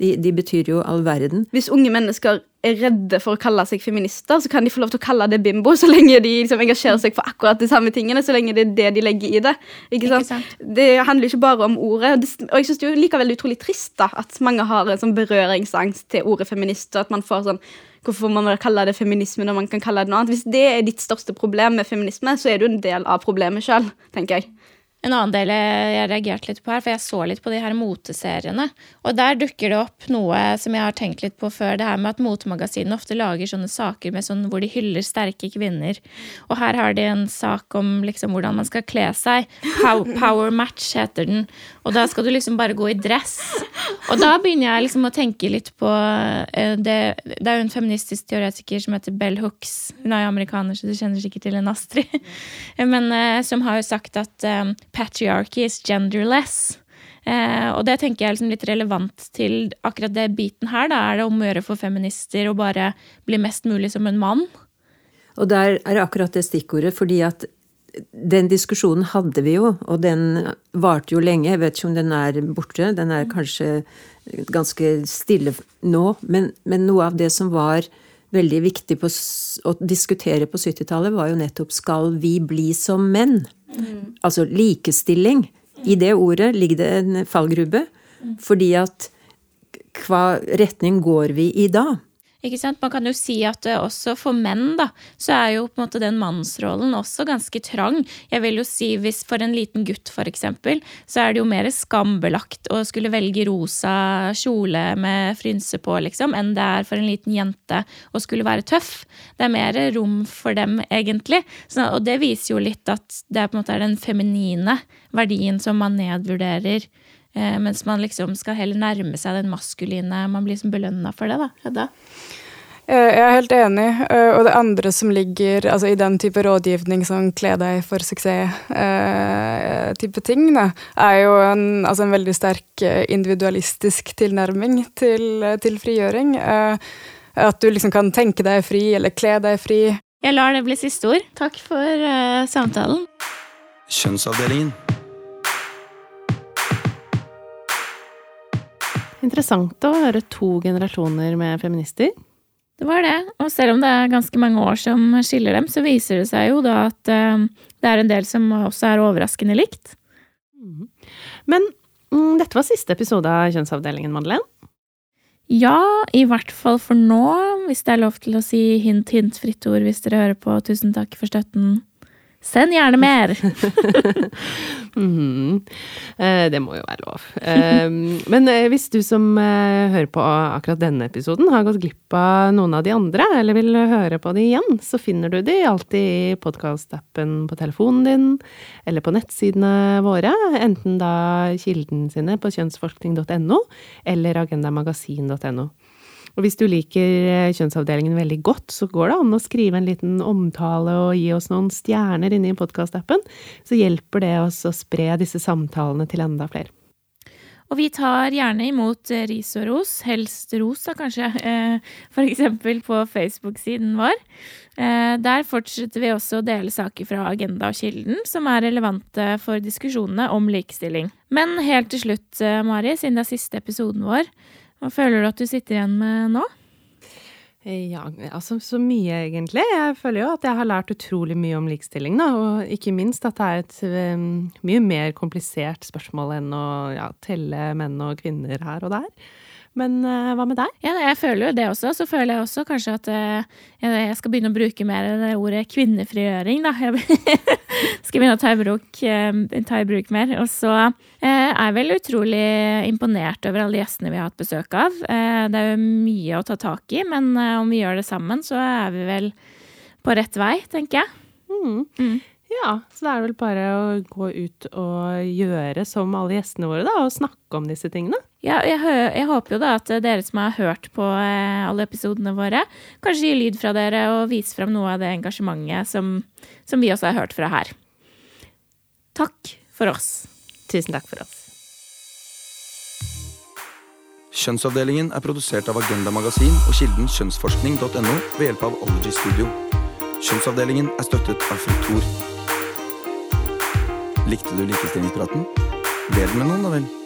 de, de betyr jo all verden. Hvis unge mennesker er redde for å kalle seg feminister, så kan de få lov til å kalle det bimbo, så lenge de liksom engasjerer seg for akkurat de samme tingene, så lenge det er det de legger i det. Ikke Ikke sant? sant? Det handler jo ikke bare om ordet. og det- Og jeg synes det er likevel utrolig trist da, at mange har en sånn berøringsangst til ordet feminist, og at man får sånn Hvorfor må man kalle det feminisme når man kan kalle det noe annet? Hvis det er ditt største problem med feminisme, så er du en del av problemet sjøl, tenker jeg. En annen del jeg reagerte litt på her, for jeg så litt på de her moteseriene. Og der dukker det opp noe som jeg har tenkt litt på før, det her med at motemagasinene ofte lager sånne saker sånn, hvor de hyller sterke kvinner. Og her har de en sak om liksom hvordan man skal kle seg. Power, Power match heter den. Og da skal du liksom bare gå i dress. Og da begynner jeg liksom å tenke litt på eh, det, det er jo en feministisk teoretiker som heter Bell Hooks. Hun er jo amerikaner, så du kjenner sikkert til en Astrid. <laughs> Men eh, som har jo sagt at eh, patriarchy is genderless. Eh, og det tenker jeg er liksom litt relevant til akkurat det biten her. Da er det om å gjøre for feminister å bare bli mest mulig som en mann. Og der er det akkurat det stikkordet, fordi at den diskusjonen hadde vi jo, og den varte jo lenge. Jeg vet ikke om den er borte, den er kanskje ganske stille nå. Men, men noe av det som var veldig viktig på, å diskutere på 70-tallet, var jo nettopp skal vi bli som menn? Altså likestilling. I det ordet ligger det en fallgrube. Fordi at hva retning går vi i da? Ikke sant? Man kan jo si at eh, også for menn, da, så er jo på en måte den mannsrollen også ganske trang. Jeg vil jo si hvis for en liten gutt, for eksempel, så er det jo mer skambelagt å skulle velge rosa kjole med frynse på, liksom, enn det er for en liten jente å skulle være tøff. Det er mer rom for dem, egentlig. Så, og det viser jo litt at det er på en måte den feminine verdien som man nedvurderer. Eh, mens man liksom skal heller nærme seg den maskuline. Man blir liksom belønna for det, da. Hedda? Eh, Jeg er helt enig. eh, Og det andre som ligger altså, i den type rådgivning som kle deg for suksess-type ting, da, er jo en, altså, en veldig sterk eh, individualistisk tilnærming til, til frigjøring. Eh, At du liksom kan tenke deg fri, eller kle deg fri. Jeg lar det bli siste ord. Takk for eh, samtalen. Kjønnsavdelingen. Interessant å høre to generasjoner med feminister. Det var det. Og selv om det er ganske mange år som skiller dem, så viser det seg jo da at eh, det er en del som også er overraskende likt. Men mm, dette var siste episode av Kjønnsavdelingen, Madeleine. Ja, i hvert fall for nå, hvis det er lov til å si hint, hint, fritt ord hvis dere hører på. Tusen takk for støtten. Send gjerne mer! <laughs> Eh, Det må jo være lov. <laughs> Eh, Men eh, hvis du som hører på akkurat denne episoden har gått glipp av noen av de andre, eller vil høre på de igjen, så finner du de alltid i podkastappen på telefonen din, eller på nettsidene våre, enten da kilden sine på kjønnsforskning.no, eller agendamagasin.no. Og hvis du liker eh, Kjønnsavdelingen veldig godt, så går det an å skrive en liten omtale og gi oss noen stjerner inne i podkastappen. Så hjelper det oss å spre disse samtalene til enda flere. Og vi tar gjerne imot eh, ris og ros, helst ros da kanskje, f.eks. for eksempel på Facebook-siden vår. Eh, Der fortsetter vi også å dele saker fra Agenda og Kilden som er relevante for diskusjonene om likestilling. Men helt til slutt, eh, Mari, siden det er siste episoden vår, hva føler du at du sitter igjen med nå? Ja, altså så mye egentlig. Jeg føler jo at jeg har lært utrolig mye om likestilling, da, og ikke minst at det er et um, mye mer komplisert spørsmål enn å ja, telle menn og kvinner her og der. Men uh, hva med deg? Ja, jeg føler jo det også. Så føler jeg også kanskje at uh, jeg skal begynne å bruke mer det ordet kvinnefrigjøring, da. Jeg <laughs> skal begynne å ta i bruk, uh, ta i bruk mer. Og så er jeg vel utrolig imponert over alle gjestene vi har hatt besøk av. Det er jo mye å ta tak i, men om vi gjør det sammen, så er vi vel på rett vei, tenker jeg. Mm. Mm. Ja, så det er vel bare å gå ut og gjøre som alle gjestene våre, da, og snakke om disse tingene. Ja, jeg, jeg håper jo da at dere som har hørt på eh, alle episodene våre, kanskje gir lyd fra dere og viser fram noe av det engasjementet som, som vi også har hørt fra her. Takk for oss. Tusen takk for oss. Kjønnsavdelingen er produsert av Agenda Magasin og kilden kjønnsforskning.no ved hjelp av Ology Studio. Kjønnsavdelingen er støttet av Fritor. Likte du likestillingspraten? Del med noen, da vel.